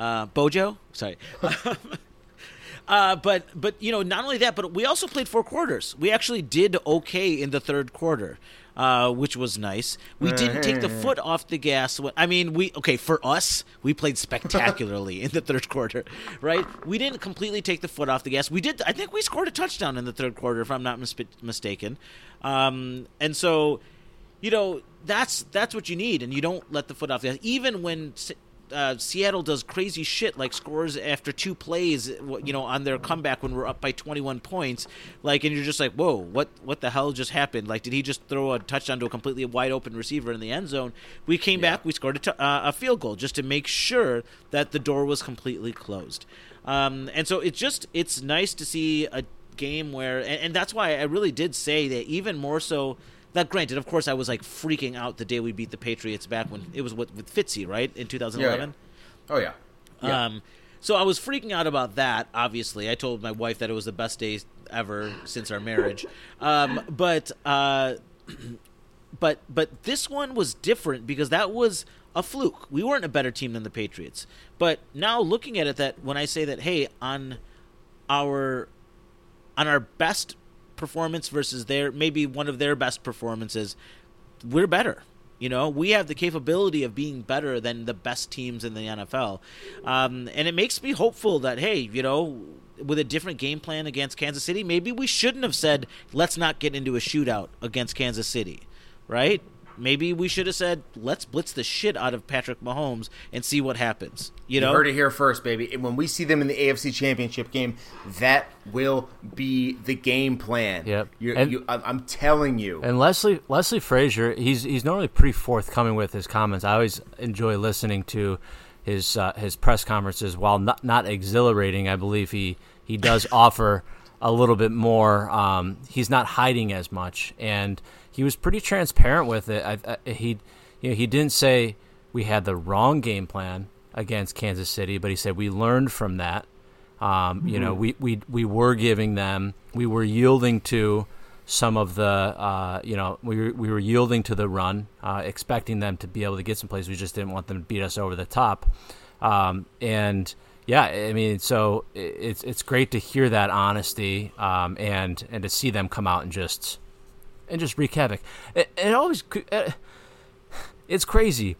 Uh, Bojo, sorry. uh, but but you know not only that, but we also played four quarters. We actually did okay in the third quarter. Uh, which was nice. We didn't take the foot off the gas. I mean, we okay for us. We played spectacularly in the third quarter, right? We didn't completely take the foot off the gas. We did. I think we scored a touchdown in the third quarter, if I'm not mis- mistaken. Um, and so, you know, that's that's what you need, and you don't let the foot off the gas, even when uh, Seattle does crazy shit like scores after two plays, you know, on their comeback when we're up by 21 points, like, and you're just like, whoa, what what the hell just happened? Like, did he just throw a touchdown to a completely wide open receiver in the end zone? We came yeah. back, we scored a, t- uh, a field goal just to make sure that the door was completely closed. Um, and so it's just it's nice to see a game where, and, and that's why I really did say that even more so Now, granted, of course, I was like freaking out the day we beat the Patriots back when it was with, with Fitzy, right in 2011. Oh yeah. Yeah. Um, so I was freaking out about that. Obviously, I told my wife that it was the best day ever since our marriage. Um, but uh, but but this one was different because that was a fluke. We weren't a better team than the Patriots. But now looking at it, that when I say that, hey, on our on our best performance versus their maybe one of their best performances, we're better. You know, we have the capability of being better than the best teams in the NFL, um, and it makes me hopeful that hey, you know, with a different game plan against Kansas City, maybe we shouldn't have said let's not get into a shootout against Kansas City, right? Maybe we should have said let's blitz the shit out of Patrick Mahomes and see what happens. You know, You heard it here first, baby. And when we see them in the AFC Championship game, that will be the game plan. Yep. You, And- you, I'm, I'm telling you. And Leslie Leslie Frazier, he's he's normally pretty forthcoming with his comments. I always enjoy listening to his uh, his press conferences. While not not exhilarating, I believe he he does offer a little bit more. Um, he's not hiding as much, and he was pretty transparent with it. I, I, he you know he didn't say we had the wrong game plan against Kansas City, but he said we learned from that. Um, you know, we, we we were giving them, we were yielding to some of the, uh, you know, we were, we were yielding to the run, uh, expecting them to be able to get some plays. We just didn't want them to beat us over the top. Um, and yeah, I mean, so it's it's great to hear that honesty um, and and to see them come out and just and just wreak havoc. It, it always uh, it's crazy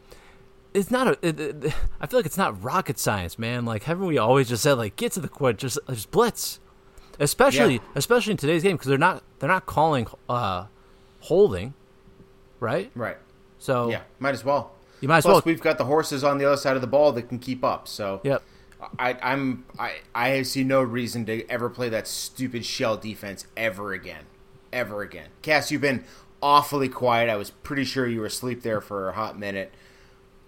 it's not a. It, it, I feel like it's not rocket science, man. Like haven't we always just said like get to the court, just just blitz, especially Yeah. especially in today's game because they're not they're not calling uh holding, right? right. So Yeah, might as well. you might as Plus, well. we've got the horses on the other side of the ball that can keep up. So Yep. I, I'm I, I see no reason to ever play that stupid shell defense ever again, ever again. Cass, you've been awfully quiet. I was pretty sure you were asleep there for a hot minute.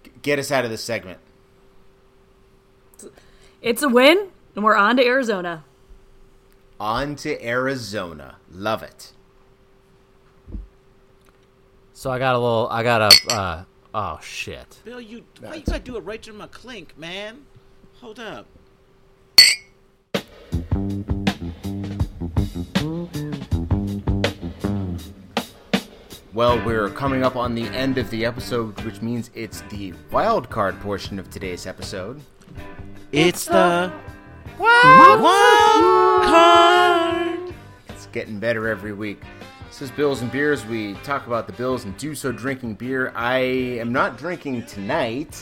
G- Get us out of this segment. It's a win, and we're on to Arizona. On to Arizona. Love it. So I got a little. I got a. Uh, oh shit. Bill, you why you gotta do it right to my clink, man? Hold up. Well, we're coming up on the end of the episode, which means it's the wild card portion of today's episode. It's the wild card. It's getting better every week. This is Bills and Beers. We talk about the Bills and do so drinking beer. I am not drinking tonight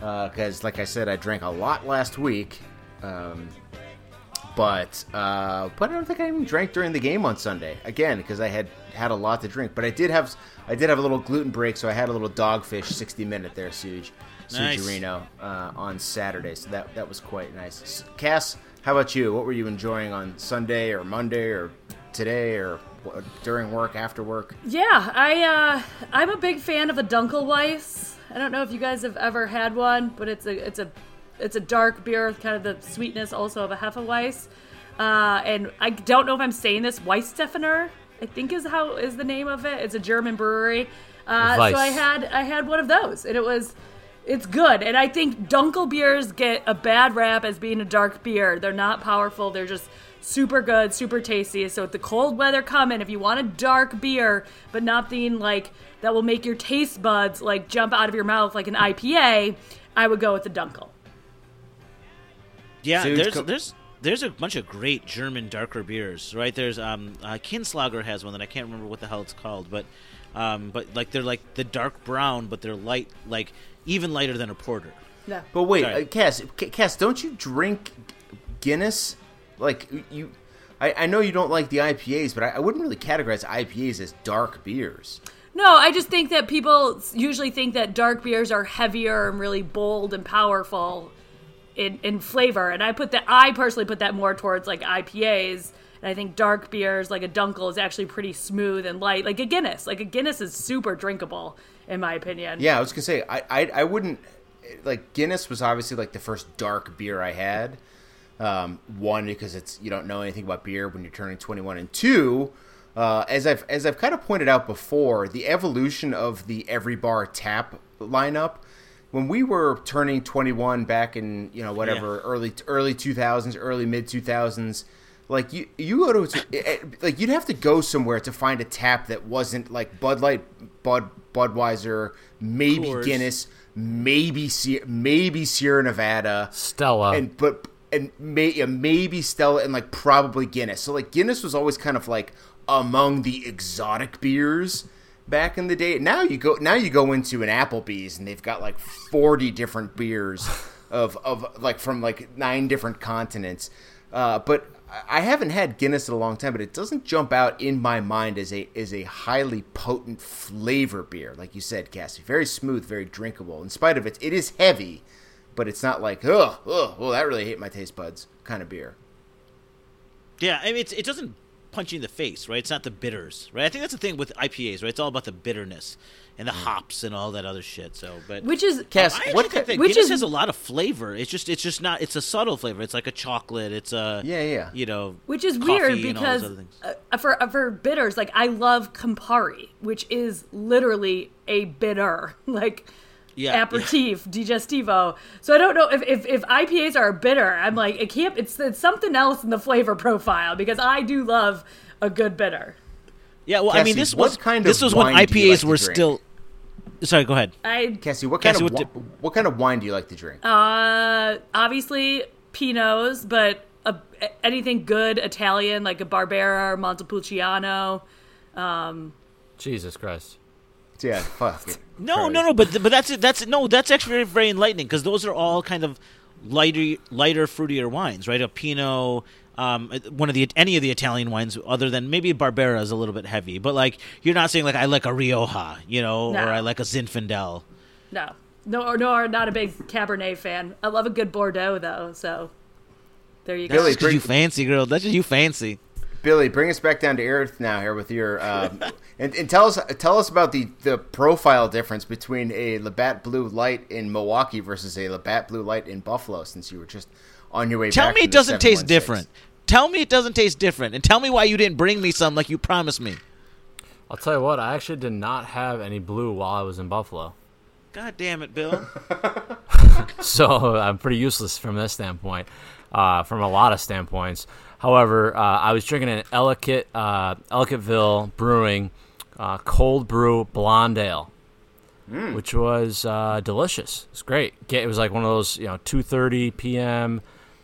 because, like I said, I drank a lot last week. Um, but uh, but I don't think I even drank during the game on Sunday again because I had had a lot to drink. But I did have I did have a little gluten break, so I had a little dogfish sixty minute there, Suge, Nice. Sugerino, uh, on Saturday. So that that was quite nice. Cass, how about you? What were you enjoying on Sunday or Monday or today or during work after work? Yeah, I uh, I'm a big fan of a Dunkelweiss. I don't know if you guys have ever had one, but it's a it's a it's a dark beer with kind of the sweetness also of a Hefeweiss. Uh, and I don't know if I'm saying this Weihenstephaner, I think is how is the name of it. It's a German brewery. Uh, so I had I had one of those, and it was it's good. And I think Dunkel beers get a bad rap as being a dark beer. They're not powerful. They're just super good, super tasty. So with the cold weather coming, if you want a dark beer, but nothing like that will make your taste buds like jump out of your mouth like an IPA, I would go with the Dunkel. Yeah, Dude, there's co- there's there's a bunch of great German darker beers, right? There's um uh, Kinslager has one that I can't remember what the hell it's called, but um but like they're like the dark brown, but they're light, like even lighter than a porter. Yeah. But wait, uh, Cass, C- Cass, don't you drink Guinness? Like you, I, I know you don't like the IPAs, but I, I wouldn't really categorize IPAs as dark beers. No, I just think that people usually think that dark beers are heavier and really bold and powerful in, in flavor. And I put that I personally put that more towards like IPAs. And I think dark beers like a Dunkel is actually pretty smooth and light. Like a Guinness. Like a Guinness is super drinkable, in my opinion. Yeah, I was gonna say I, I, I wouldn't like Guinness was obviously like the first dark beer I had. Um, one because it's you don't know anything about beer when you're turning 21, and two, Uh, as I've as I've kind of pointed out before, the evolution of the every bar tap lineup. When we were turning 21 back in you know whatever Yeah. early early 2000s, early mid 2000s, like you you go to eh, like you'd have to go somewhere to find a tap that wasn't like Bud Light, Bud Budweiser, maybe Guinness, maybe maybe Sierra Nevada, Stella. and but and may, yeah, maybe Stella and like probably Guinness. So like Guinness was always kind of like among the exotic beers back in the day. Now you go now you go into an Applebee's and they've got like forty different beers of of like from like nine different continents. Uh, but I haven't had Guinness in a long time, but it doesn't jump out in my mind as a as a highly potent flavor beer, like you said, Cassie. Very smooth, very drinkable. In spite of it, it is heavy, but it's not like oh, ugh, well that really hit my taste buds kind of beer. Yeah, I mean, it's, it doesn't punch you in the face, right? It's not the bitters, right? I think that's the thing with IPAs, right? It's all about the bitterness and the hops and all that other shit. So, but Which is Cass, I what think that which Guinness is- has a lot of flavor. It's just, it's just not. It's a subtle flavor. It's like a chocolate. It's a Yeah, yeah. You know, Which is weird because those other things. uh, for uh, for bitters, like I love Campari, which is literally a bitter, like Yeah, yeah. aperitif, digestivo. So I don't know if, if if IPAs are bitter. I'm like it can't. It's it's something else in the flavor profile because I do love a good bitter. Yeah, well, I mean, this was kind of this was when wine do you IPAs like were still. Sorry, go ahead. I Cassie, what kind Cassie, of what wi- what kind of wine do you like to drink? uh obviously Pinots, but a, anything good Italian like a Barbera or Montepulciano. Um, Jesus Christ. Yeah, fuck it. No, Christ. no, no, but but that's that's no, that's actually very, very enlightening because those are all kind of lighter, lighter, fruitier wines, right? A Pinot, um, one of the any of the Italian wines, other than maybe Barbera is a little bit heavy, but like you're not saying like I like a Rioja, you know, No. or I like a Zinfandel. No. No, or no, I'm not a big Cabernet fan. I love a good Bordeaux, though. So there you go. Billy, That's because you fancy, girl. That's just you fancy. Billy, bring us back down to earth now here with your um, and, and tell us tell us about the, the profile difference between a Labatt Blue Light in Milwaukee versus a Labatt Blue Light in Buffalo. Since you were just on your way. Back. Tell back me it doesn't taste different. Tell me it doesn't taste different, and tell me why you didn't bring me some like you promised me. I'll tell you what, I actually did not have any blue while I was in Buffalo. God damn it, Bill. so I'm pretty useless from this standpoint, uh, from a lot of standpoints. However, uh, I was drinking an Ellicott, uh, Ellicottville Brewing uh, cold brew blonde ale, which was uh, delicious. It's great. It was like one of those, you know, 2:30 p.m.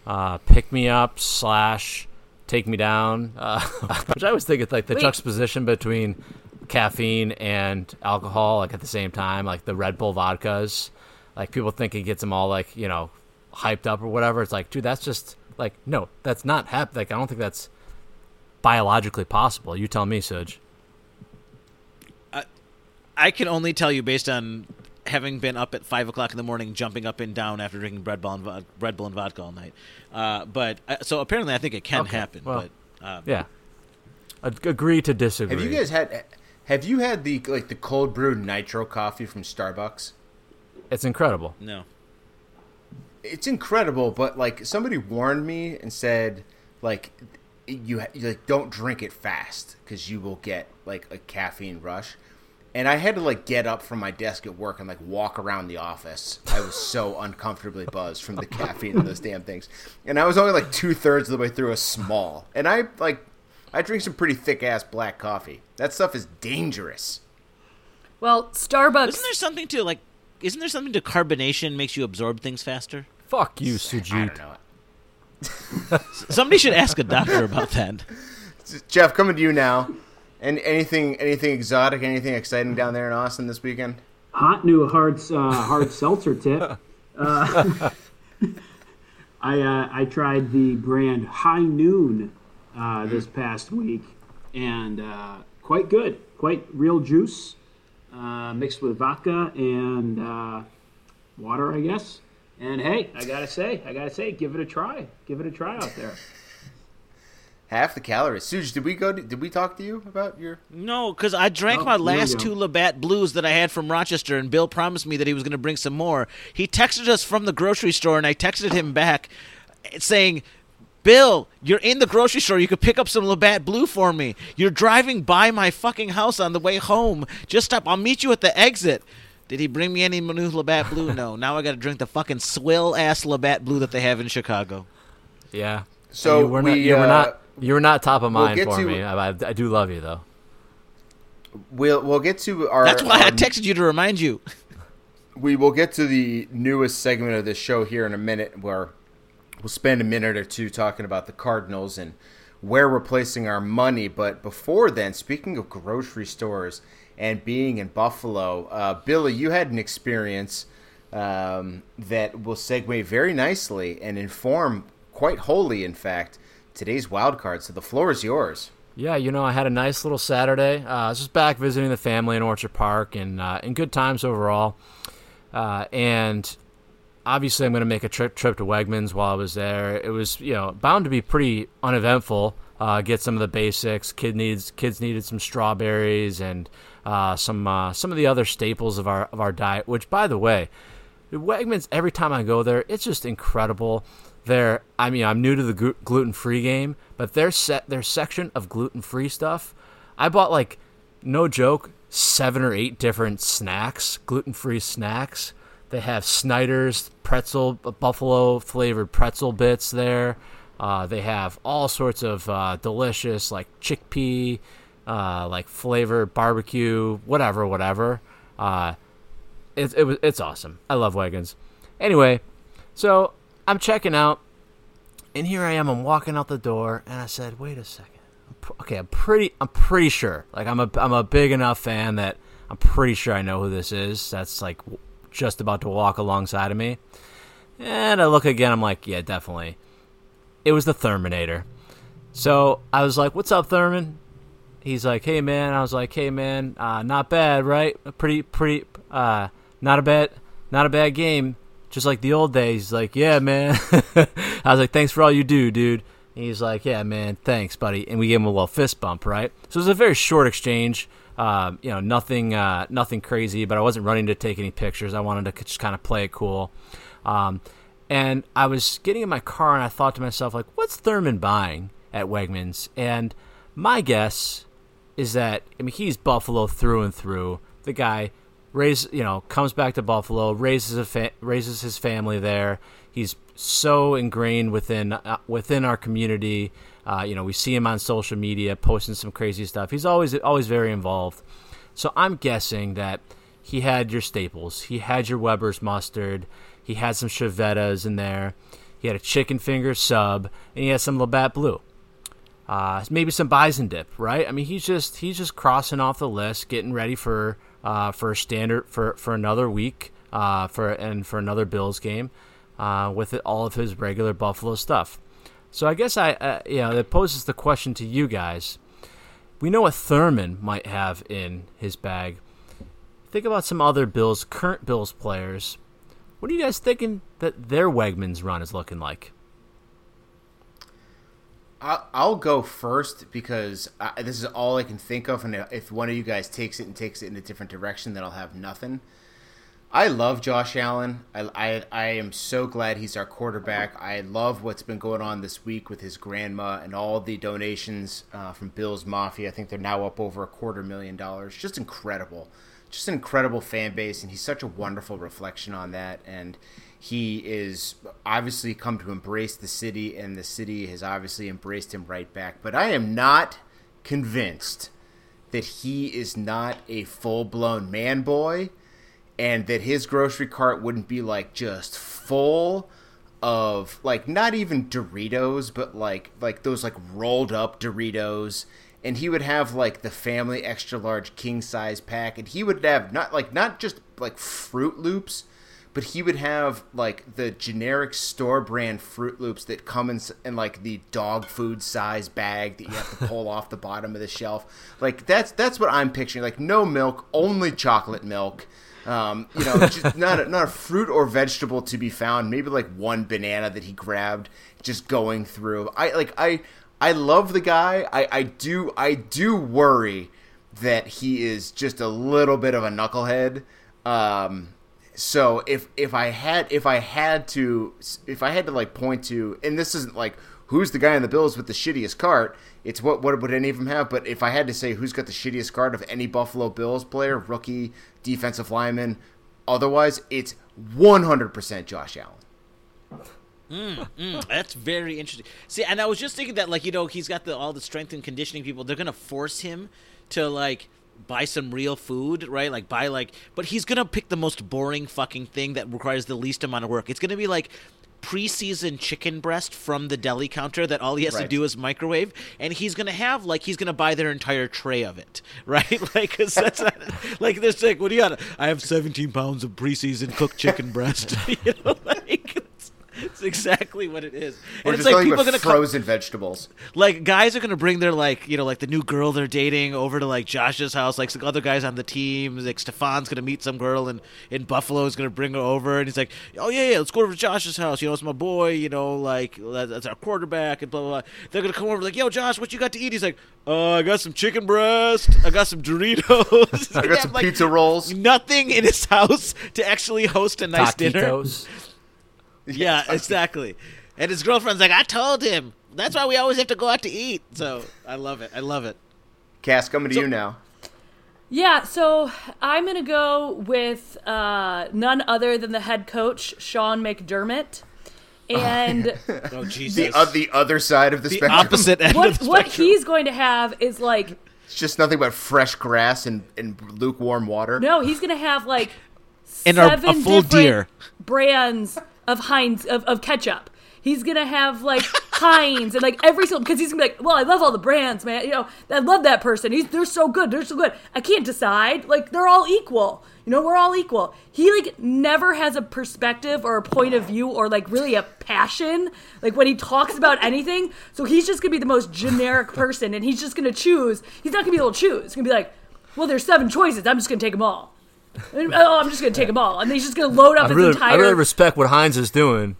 Uh, pick me up slash take me down, uh, which I always think it's like the Wait. juxtaposition between caffeine and alcohol, like at the same time, like the Red Bull vodkas. Like people think it gets them all like you know hyped up or whatever. It's like, dude, that's just like no, that's not hap- Like I don't think that's biologically possible. You tell me, Suge. I can only tell you based on having been up at five o'clock in the morning, jumping up and down after drinking Red Bull and, vo- Red Bull and vodka all night. Uh, but uh, so apparently, I think it can Okay, happen. well. but um, Yeah, Ag- agree to disagree. Have you guys had? Have you had the like the cold brew nitro coffee from Starbucks? It's incredible. no, It's incredible, but like somebody warned me and said like you, you like don't drink it fast because you will get like a caffeine rush. And I had to like get up from my desk at work and like walk around the office. I was so uncomfortably buzzed from the caffeine in those damn things. And I was only like two thirds of the way through a small. And I like I drink some pretty thick ass black coffee. That stuff is dangerous. Well, Starbucks. isn't there something to like? Isn't there something to carbonation makes you absorb things faster? Fuck you, I Sujit. don't know. Somebody should ask a doctor about that. Jeff, coming to you now. And anything anything exotic, anything exciting down there in Austin this weekend? hot new hard uh, hard seltzer tip. Uh, I uh, I tried the brand High Noon uh, this past week, and uh, quite good, quite real juice, uh, mixed with vodka and uh, water, I guess. And hey, I gotta say, I gotta say, give it a try. Give it a try out there. Half the calories. Suj, did we go? To, did we talk to you about your? No, because I drank Oh, my last two Labatt Blues that I had from Rochester, and Bill promised me that he was going to bring some more. He texted us from the grocery store, and I texted him back saying, Bill, you're in the grocery store. You could pick up some Labatt Blue for me. You're driving by my fucking house on the way home. Just stop. I'll meet you at the exit. Did he bring me any new Labatt Blue? No. Now I got to drink the fucking swill ass Labatt Blue that they have in Chicago. Yeah. So you were we, not, you were uh, not you were not top of we'll mind for to- me. I, I, I do love you though. We'll we'll get to our. That's why I texted you to remind you. we will get to the newest segment of this show here in a minute where we'll spend a minute or two talking about the Cardinals and where we're placing our money. But before then, speaking of grocery stores and being in Buffalo, uh, Billy, you had an experience um, that will segue very nicely and inform quite wholly, in fact, today's wild card. So the floor is yours. Yeah, you know, I had a nice little Saturday. Uh, I was just back visiting the family in Orchard Park and uh, in good times overall. Uh, and obviously, I'm going to make a trip trip to Wegmans while I was there. It was, you know, bound to be pretty uneventful. Uh, get some of the basics. Kid needs kids needed some strawberries and uh, some uh, some of the other staples of our of our diet. Which, by the way, Wegmans. Every time I go there, it's just incredible. Their, I mean, I'm new to the gluten free game, but their set their section of gluten free stuff. I bought like, no joke, seven or eight different snacks, gluten free snacks. They have Snyder's pretzel, buffalo flavored pretzel bits there. Uh, they have all sorts of uh, delicious like chickpea, uh, like flavor, barbecue, whatever, whatever. Uh, it, it was it's awesome. I love Wagons. Anyway, so I'm checking out, and here I am. I'm walking out the door, and I said, "Wait a second. I'm pr- Okay, I'm pretty. I'm pretty sure. Like I'm a I'm a big enough fan that I'm pretty sure I know who this is. That's like w- just about to walk alongside of me. And I look again. I'm like, yeah, definitely. It was the Terminator. So I was like, "What's up, Thurman?" He's like, "Hey, man." I was like, "Hey, man. Uh, not bad, right? Pretty, pretty. Uh, not a bad, not a bad game. Just like the old days." He's like, "Yeah, man." I was like, "Thanks for all you do, dude." And he's like, "Yeah, man. Thanks, buddy." And we gave him a little fist bump, right? So it was a very short exchange. Um, you know, nothing, uh, nothing crazy. But I wasn't running to take any pictures. I wanted to just kind of play it cool. Um, and I was getting in my car, and I thought to myself, like, "What's Thurman buying at Wegmans?" And my guess is that I mean he's Buffalo through and through. The guy raise you know comes back to Buffalo, raises a fa- raises his family there. He's so ingrained within uh, within our community. Uh, you know, we see him on social media posting some crazy stuff. He's always always very involved. So I'm guessing that he had your staples. He had your Weber's mustard. He had some Chiavetta's in there. He had a chicken finger sub, and he had some Labatt Blue uh, maybe some bison dip, right? I mean, he's just he's just crossing off the list, getting ready for uh, for standard for for another week, uh, for and for another Bills game, uh, with it, all of his regular Buffalo stuff. So I guess I, uh, you know, that poses the question to you guys. We know what Thurman might have in his bag. Think about some other Bills, current Bills players. What are you guys thinking that their Wegmans run is looking like? I'll, go first because I, this is all I can think of, and if one of you guys takes it and takes it in a different direction, then I'll have nothing. I love Josh Allen. I, I, I am so glad he's our quarterback. I love what's been going on this week with his grandma and all the donations uh, from Bills Mafia. I think they're now up over a quarter million dollars. Just incredible. Just an incredible fan base, and he's such a wonderful reflection on that. And he is obviously come to embrace the city, and the city has obviously embraced him right back. But I am not convinced that he is not a full blown man boy, and that his grocery cart wouldn't be like just full of like not even Doritos, but like like those like rolled up Doritos. And he would have like the family extra large king size pack, and he would have not like not just like Fruit Loops, but he would have like the generic store brand Fruit Loops that come in, in like the dog food size bag that you have to pull off the bottom of the shelf. Like that's that's what I'm picturing. Like no milk, only chocolate milk. Um, you know, just not a, not a fruit or vegetable to be found. Maybe like one banana that he grabbed, just going through. I like I I love the guy. I I do I do worry that he is just a little bit of a knucklehead. Um, so if if I had if I had to if I had to like point to and this isn't like who's the guy in the Bills with the shittiest cart, it's what what would any of them have. But if I had to say who's got the shittiest cart of any Buffalo Bills player, rookie, defensive lineman, otherwise, it's 100% Josh Allen. Mm, that's very interesting. See, and I was just thinking that, like, you know, he's got the all the strength and conditioning people. They're gonna force him to like buy some real food, right? Like buy like, but he's gonna pick the most boring fucking thing that requires the least amount of work. It's gonna be like preseason chicken breast from the deli counter that all he has to do is microwave and he's gonna have like he's gonna buy their entire tray of it right like 'cause that's not, like this like what do you got i have 17 pounds of preseason cooked chicken breast you know like it's, it's exactly what it is We're and it's just like talking people are about gonna come frozen vegetables. like guys are gonna bring their like you know like the new girl they're dating over to like Josh's house. Like some other guys on the team, like Stefon's gonna meet some girl in in Buffalo is gonna bring her over, and he's like, oh yeah, yeah, let's go over to Josh's house. You know, it's my boy. You know, like that's our quarterback and blah blah. blah. They're gonna come over like, yo, Josh, what you got to eat? He's like, uh, I got some chicken breast. I got some Doritos. I got some pizza rolls. Nothing in his house to actually host a nice dinner. Taquitos. Yeah, exactly. And his girlfriend's like, I told him. That's why we always have to go out to eat. So I love it. I love it. Cass, coming to you now. Yeah, so I'm gonna go with uh, none other than the head coach Sean McDermott, and Oh Jesus. The, uh, the other side of the, the spectrum. opposite end what of the spectrum. what he's going to have is like It's just nothing but fresh grass and, and lukewarm water. no, he's gonna have like and a, a seven full different deer. brands of Heinz of, of ketchup. He's gonna have like Heinz and like every single because he's gonna be like, well, I love all the brands, man. You know, I love that person. He's they're so good. They're so good. I can't decide. Like they're all equal. You know, we're all equal. He like never has a perspective or a point of view or like really a passion. Like when he talks about anything, so he's just gonna be the most generic person, and he's just gonna choose. He's not gonna be able to choose. He's gonna be like, well, there's seven choices. I'm just gonna take them all. And, oh, I'm just gonna take them all, and then he's just gonna load up I his really, entire. I really respect what Heinz is doing.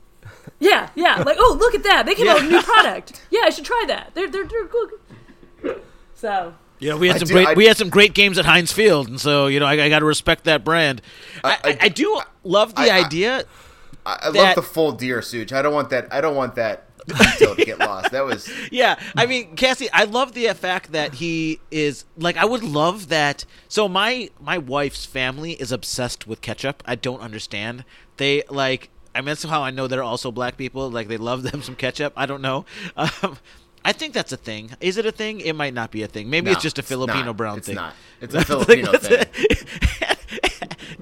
yeah, yeah. Like, oh, look at that! They came out with a new product. Yeah, I should try that. They're they're, they're good. So You know, we had I some do- great I- we had some great games at Heinz Field, and so you know, I, I got to respect that brand. I, I- I, I do love the I- I- idea. I, I that- love the full deer suit. I don't want that. I don't want that detail to get lost. That was yeah, I mean, Cassie, I love the fact that he is like. I would love that. So my my wife's family is obsessed with ketchup. I don't understand. They like. I mean, somehow I know they're also black people. Like they love them some ketchup. I don't know. Um, I think that's a thing. Is it a thing? It might not be a thing. Maybe No, it's just a Filipino brown It's thing. not. It's a Filipino Like, thing.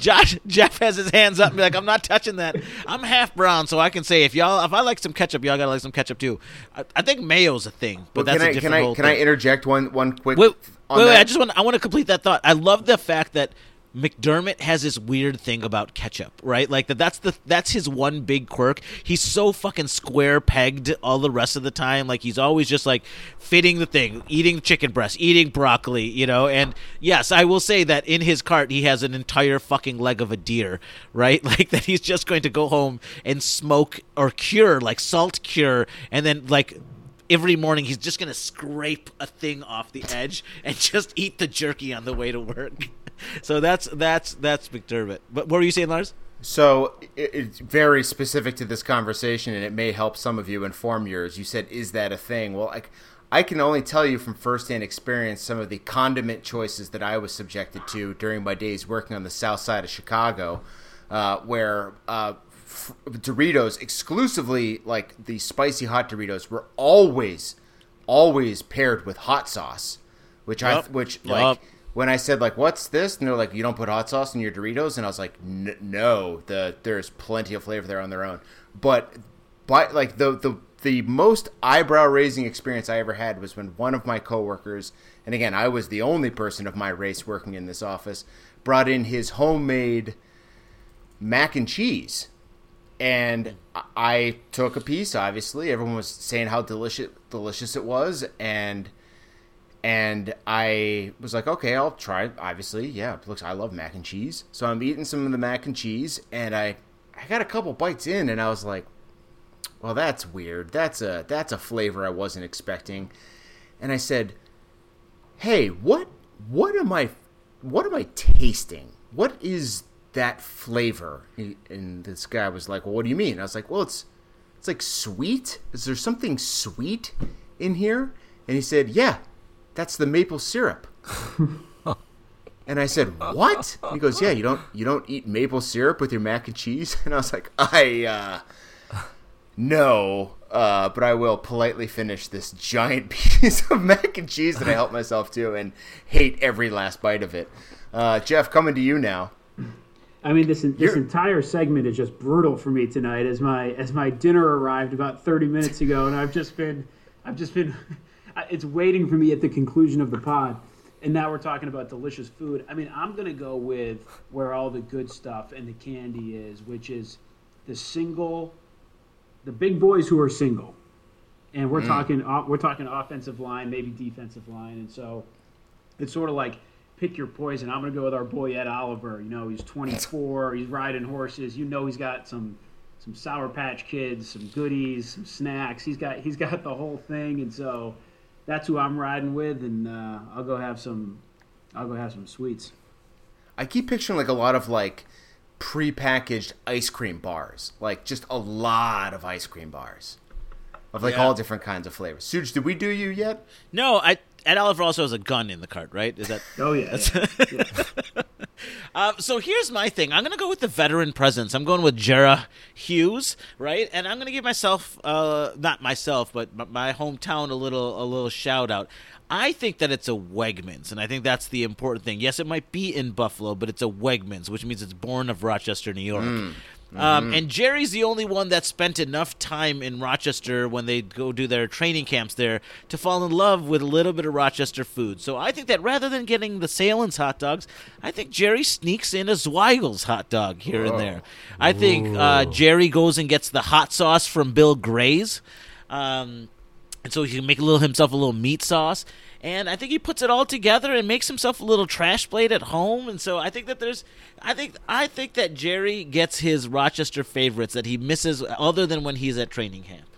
Josh Jeff has his hands up and be like, I'm not touching that. I'm half brown, so I can say if y'all if I like some ketchup, y'all gotta like some ketchup too. I, I think mayo's a thing, but Well, that's can a I different can I can I interject one one quick? Wait, on wait, wait. I just want I want to complete that thought. I love the fact that McDermott has this weird thing about ketchup, right? Like that that's the that's his one big quirk. He's so fucking square pegged all the rest of the time. Like he's always just like fitting the thing, eating chicken breast, eating broccoli, you know. And yes, I will say that in his cart he has an entire fucking leg of a deer, right? Like that he's just going to go home and smoke or cure, like salt cure, and then like every morning he's just gonna scrape a thing off the edge and just eat the jerky on the way to work. So that's that's that's McDermott. But what were you saying, Lars? So it, it's very specific to this conversation, and it may help some of you inform yours. You said, "Is that a thing?" Well, like I can only tell you from firsthand experience some of the condiment choices that I was subjected to during my days working on the south side of Chicago, uh, where uh, f- Doritos, exclusively like the spicy hot Doritos, were always, always paired with hot sauce, which I Yup. which like Yup. When I said like, "What's this?" and they're like, "You don't put hot sauce in your Doritos," and I was like, "No, the there's plenty of flavor there on their own." But, but like the the the most eyebrow raising experience I ever had was when one of my coworkers, and again, I was the only person of my race working in this office, brought in his homemade mac and cheese. And I- I took a piece. Obviously, everyone was saying how delicious delicious it was, and and I was like, okay, I'll try. Obviously, yeah, looks. I love mac and cheese, so I'm eating some of the mac and cheese, and I I got a couple bites in, and I was like, well, that's weird. That's a that's a flavor I wasn't expecting, and I said, hey, what what am I what am I tasting? What is that flavor? And this guy was like, well, what do you mean? I was like, well, it's it's like sweet. Is there something sweet in here? And he said, yeah, that's the maple syrup. and I said, what? And he goes, yeah, you don't you don't eat maple syrup with your mac and cheese. And I was like, I uh, no, uh, but I will politely finish this giant piece of mac and cheese that I helped myself to and hate every last bite of it. Uh, Jeff, coming to you now. I mean, this this entire segment is just brutal for me tonight. As my as my dinner arrived about thirty minutes ago, and I've just been I've just been it's waiting for me at the conclusion of the pod. And now we're talking about delicious food. I mean, I'm gonna go with where all the good stuff and the candy is, which is the single, the big boys who are single, and we're mm. talking we're talking offensive line, maybe defensive line, and so it's sort of like pick your poison. I'm going to go with our boy Ed Oliver. You know, he's 24. He's riding horses. You know, he's got some some Sour Patch Kids, some goodies, some snacks. He's got he's got the whole thing, and so that's who I'm riding with. And uh, I'll go have some I'll go have some sweets. I keep picturing like a lot of like prepackaged ice cream bars, like just a lot of ice cream bars of like Yeah. all different kinds of flavors. Suge, did we do you yet? No, I Ed Oliver also has a gun in the cart, right? Is that Oh yeah, yeah. Uh, so here's my thing. I'm gonna go with the veteran presence. I'm going with Jerry Hughes, right? And I'm gonna give myself, uh, not myself, but m- my hometown a little, a little shout out. I think that it's a Wegmans, and I think that's the important thing. Yes, it might be in Buffalo, but it's a Wegmans, which means it's born of Rochester, New York. Um, and Jerry's the only one that spent enough time in Rochester when they go do their training camps there to fall in love with a little bit of Rochester food. So I think that rather than getting the Sahlen's hot dogs, I think Jerry sneaks in a Zweigle's hot dog here and there. I think uh, Jerry goes and gets the hot sauce from Bill Gray's. Um, and so he can make a little himself a little meat sauce and i think he puts it all together and makes himself a little trash plate at home and so i think that there's i think i think that jerry gets his rochester favorites that he misses other than when he's at training camp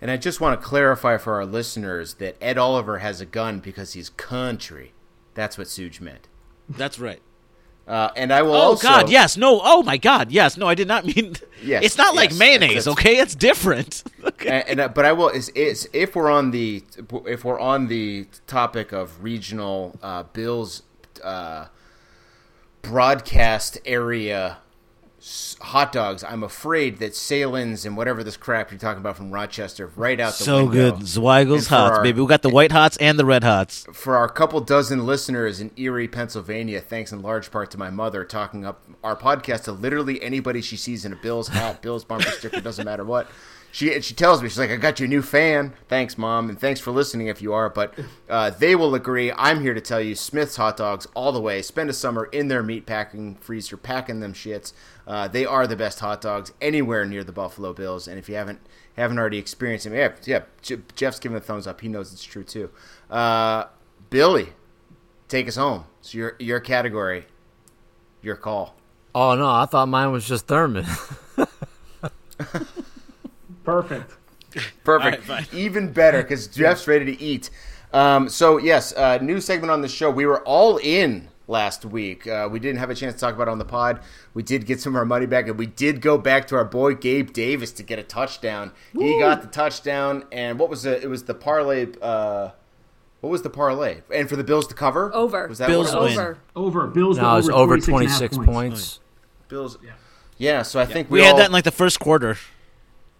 And I just want to clarify for our listeners that Ed Oliver has a gun because he's country. That's what Suge meant. that's right Uh, and I will oh also. god yes. No oh my god yes. No i did not mean Yes, it's not like yes, mayonnaise that's- okay? It's different. Okay. And, and uh, but I will is, is if we're on the if we're on the topic of regional uh, Bills uh, broadcast area hot dogs, I'm afraid that Sahlens and whatever this crap you're talking about from Rochester, right out the so window. good zweigle's hots our- baby we got the white hots and the red hots For our couple dozen listeners in Erie, Pennsylvania, thanks in large part to my mother talking up our podcast to literally anybody she sees in a Bills hat, Bills bumper sticker, doesn't matter what. She and she tells me she's like, "I got you a new fan. Thanks, mom, and thanks for listening if you are." But uh, they will agree. I'm here to tell you, Smith's hot dogs all the way. Spend a summer in their meat packing freezer, packing them shits. Uh, they are the best hot dogs anywhere near the Buffalo Bills. And if you haven't haven't already experienced them, yeah, yeah, Jeff's giving a thumbs up. He knows it's true too. Uh, Billy, take us home. It's your your category, your call. Oh no, I thought mine was just Thurman. Perfect. Perfect. All right, Even better because Jeff's ready to eat. Um, so yes, uh, new segment on the show. We were all in last week. Uh, we didn't have a chance to talk about it on the pod. We did get some of our money back, and we did go back to our boy Gabe Davis to get a touchdown. He got the touchdown, and what was the? It was the parlay. Uh, what was the parlay? And for the Bills to cover Over. Was that Bills what win. Over. Over Bills. no, it was over over 26 26 and points. Bills. Yeah. yeah. So I think we, we had that in like the first quarter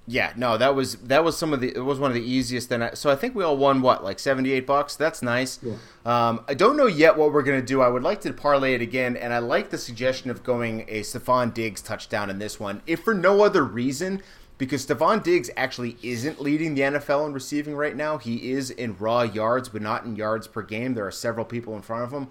Yeah, no, that was that was some of the it was one of the easiest. Then I, so I think we all won what like seventy eight bucks. That's nice. Um, I don't know yet what we're gonna do. I would like to parlay it again, and I like the suggestion of going a Stefon Diggs touchdown in this one, if for no other reason. Because Stefon Diggs actually isn't leading the NFL in receiving right now. He is in raw yards, but not in yards per game. There are several people in front of him,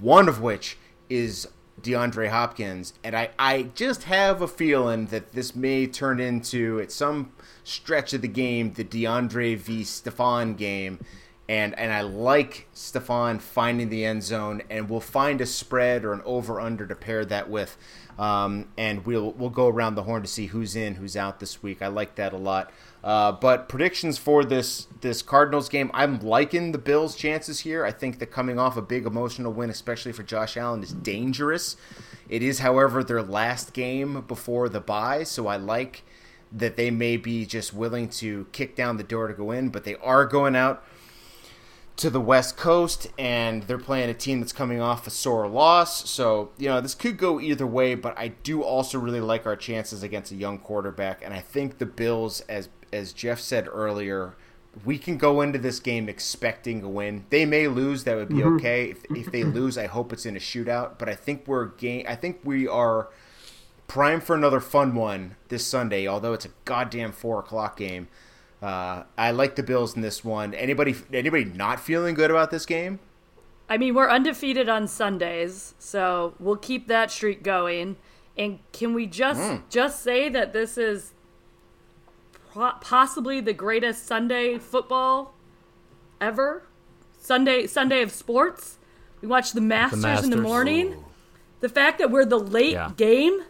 one of which is DeAndre Hopkins. And I, I just have a feeling that this may turn into, at some stretch of the game, the DeAndre v. Stefon game. And, and I like Stefon finding the end zone, and we'll find a spread or an over under to pair that with. Um, and we'll we'll go around the horn to see who's in, who's out this week. I like that a lot. Uh, but predictions for this this Cardinals game, I'm liking the Bills' chances here. I think that coming off a big emotional win, especially for Josh Allen, is dangerous. It is, however, their last game before the bye, so I like that they may be just willing to kick down the door to go in, but they are going out to the West Coast, and they're playing a team that's coming off a sore loss. So, you know, this could go either way, but I do also really like our chances against a young quarterback. And I think the Bills, as as Jeff said earlier, we can go into this game expecting a win. They may lose, that would be mm-hmm. okay. If, if they lose, I hope it's in a shootout. But I think we're game. I think we are prime for another fun one this Sunday. Although it's a goddamn four o'clock game. Uh, I like the Bills in this one. Anybody anybody not feeling good about this game? I mean, we're undefeated on Sundays, so we'll keep that streak going. And can we just mm. just say that this is possibly the greatest Sunday football ever? Sunday Sunday of sports. We watch the Masters, the Masters. in the morning. Ooh. The fact that we're the late yeah. game,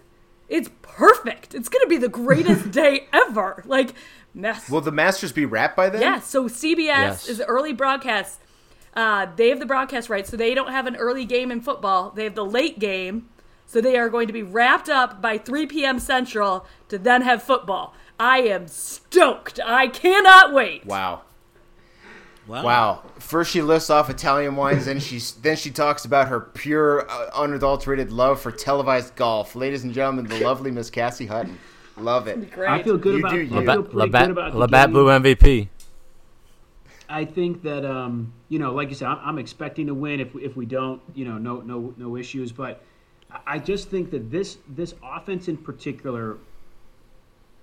it's perfect. It's going to be the greatest day ever. Like Mess. Will the Masters be wrapped by then? Yeah. So CBS yes. is early broadcast. Uh, they have the broadcast rights, so they don't have an early game in football. They have the late game, so they are going to be wrapped up by 3 p.m. Central to then have football. I am stoked. I cannot wait. Wow. Wow. wow. First she lists off Italian wines, then she then she talks about her pure, uh, unadulterated love for televised golf. Ladies and gentlemen, the lovely Miss Cassie Hutton. Love it. Great. I feel good you about. Do, you. I feel Labatt, good about Labatt Blue MVP. I think that um, you know, like you said, I'm, I'm, expecting to win. If we, if we don't, you know, no no no issues. But I just think that this this offense in particular,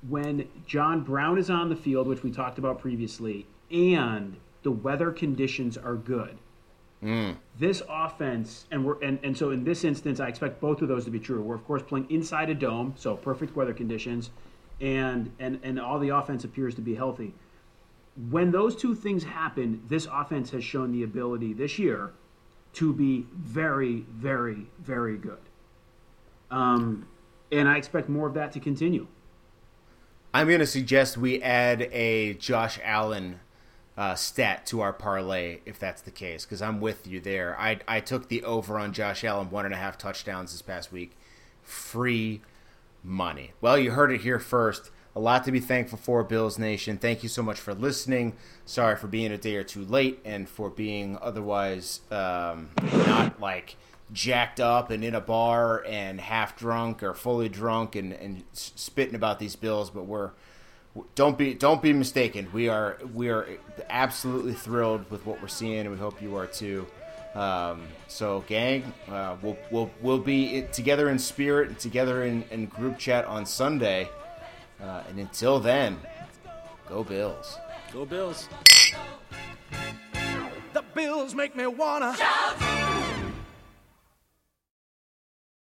when John Brown is on the field, which we talked about previously, and the weather conditions are good, Mm. This offense, and we're and, and so in this instance, I expect both of those to be true. We're of course playing inside a dome, so perfect weather conditions, and and and all the offense appears to be healthy. When those two things happen, this offense has shown the ability this year to be very, very, very good. Um, and I expect more of that to continue. I'm going to suggest we add a Josh Allen uh, stat to our parlay if that's the case because I'm with you there. I I took the over on Josh Allen one and a half touchdowns this past week, free money. Well, you heard it here first. A lot to be thankful for, Bills Nation. Thank you so much for listening. Sorry for being a day or two late and for being otherwise um, not like jacked up and in a bar and half drunk or fully drunk and, and spitting about these Bills, but we're don't be don't be mistaken. We are we are absolutely thrilled with what we're seeing, and we hope you are too. Um, so, gang, uh, we'll we'll we'll be together in spirit and together in, in group chat on Sunday. Uh, and until then, go Bills. Go Bills. The Bills make me wanna shout.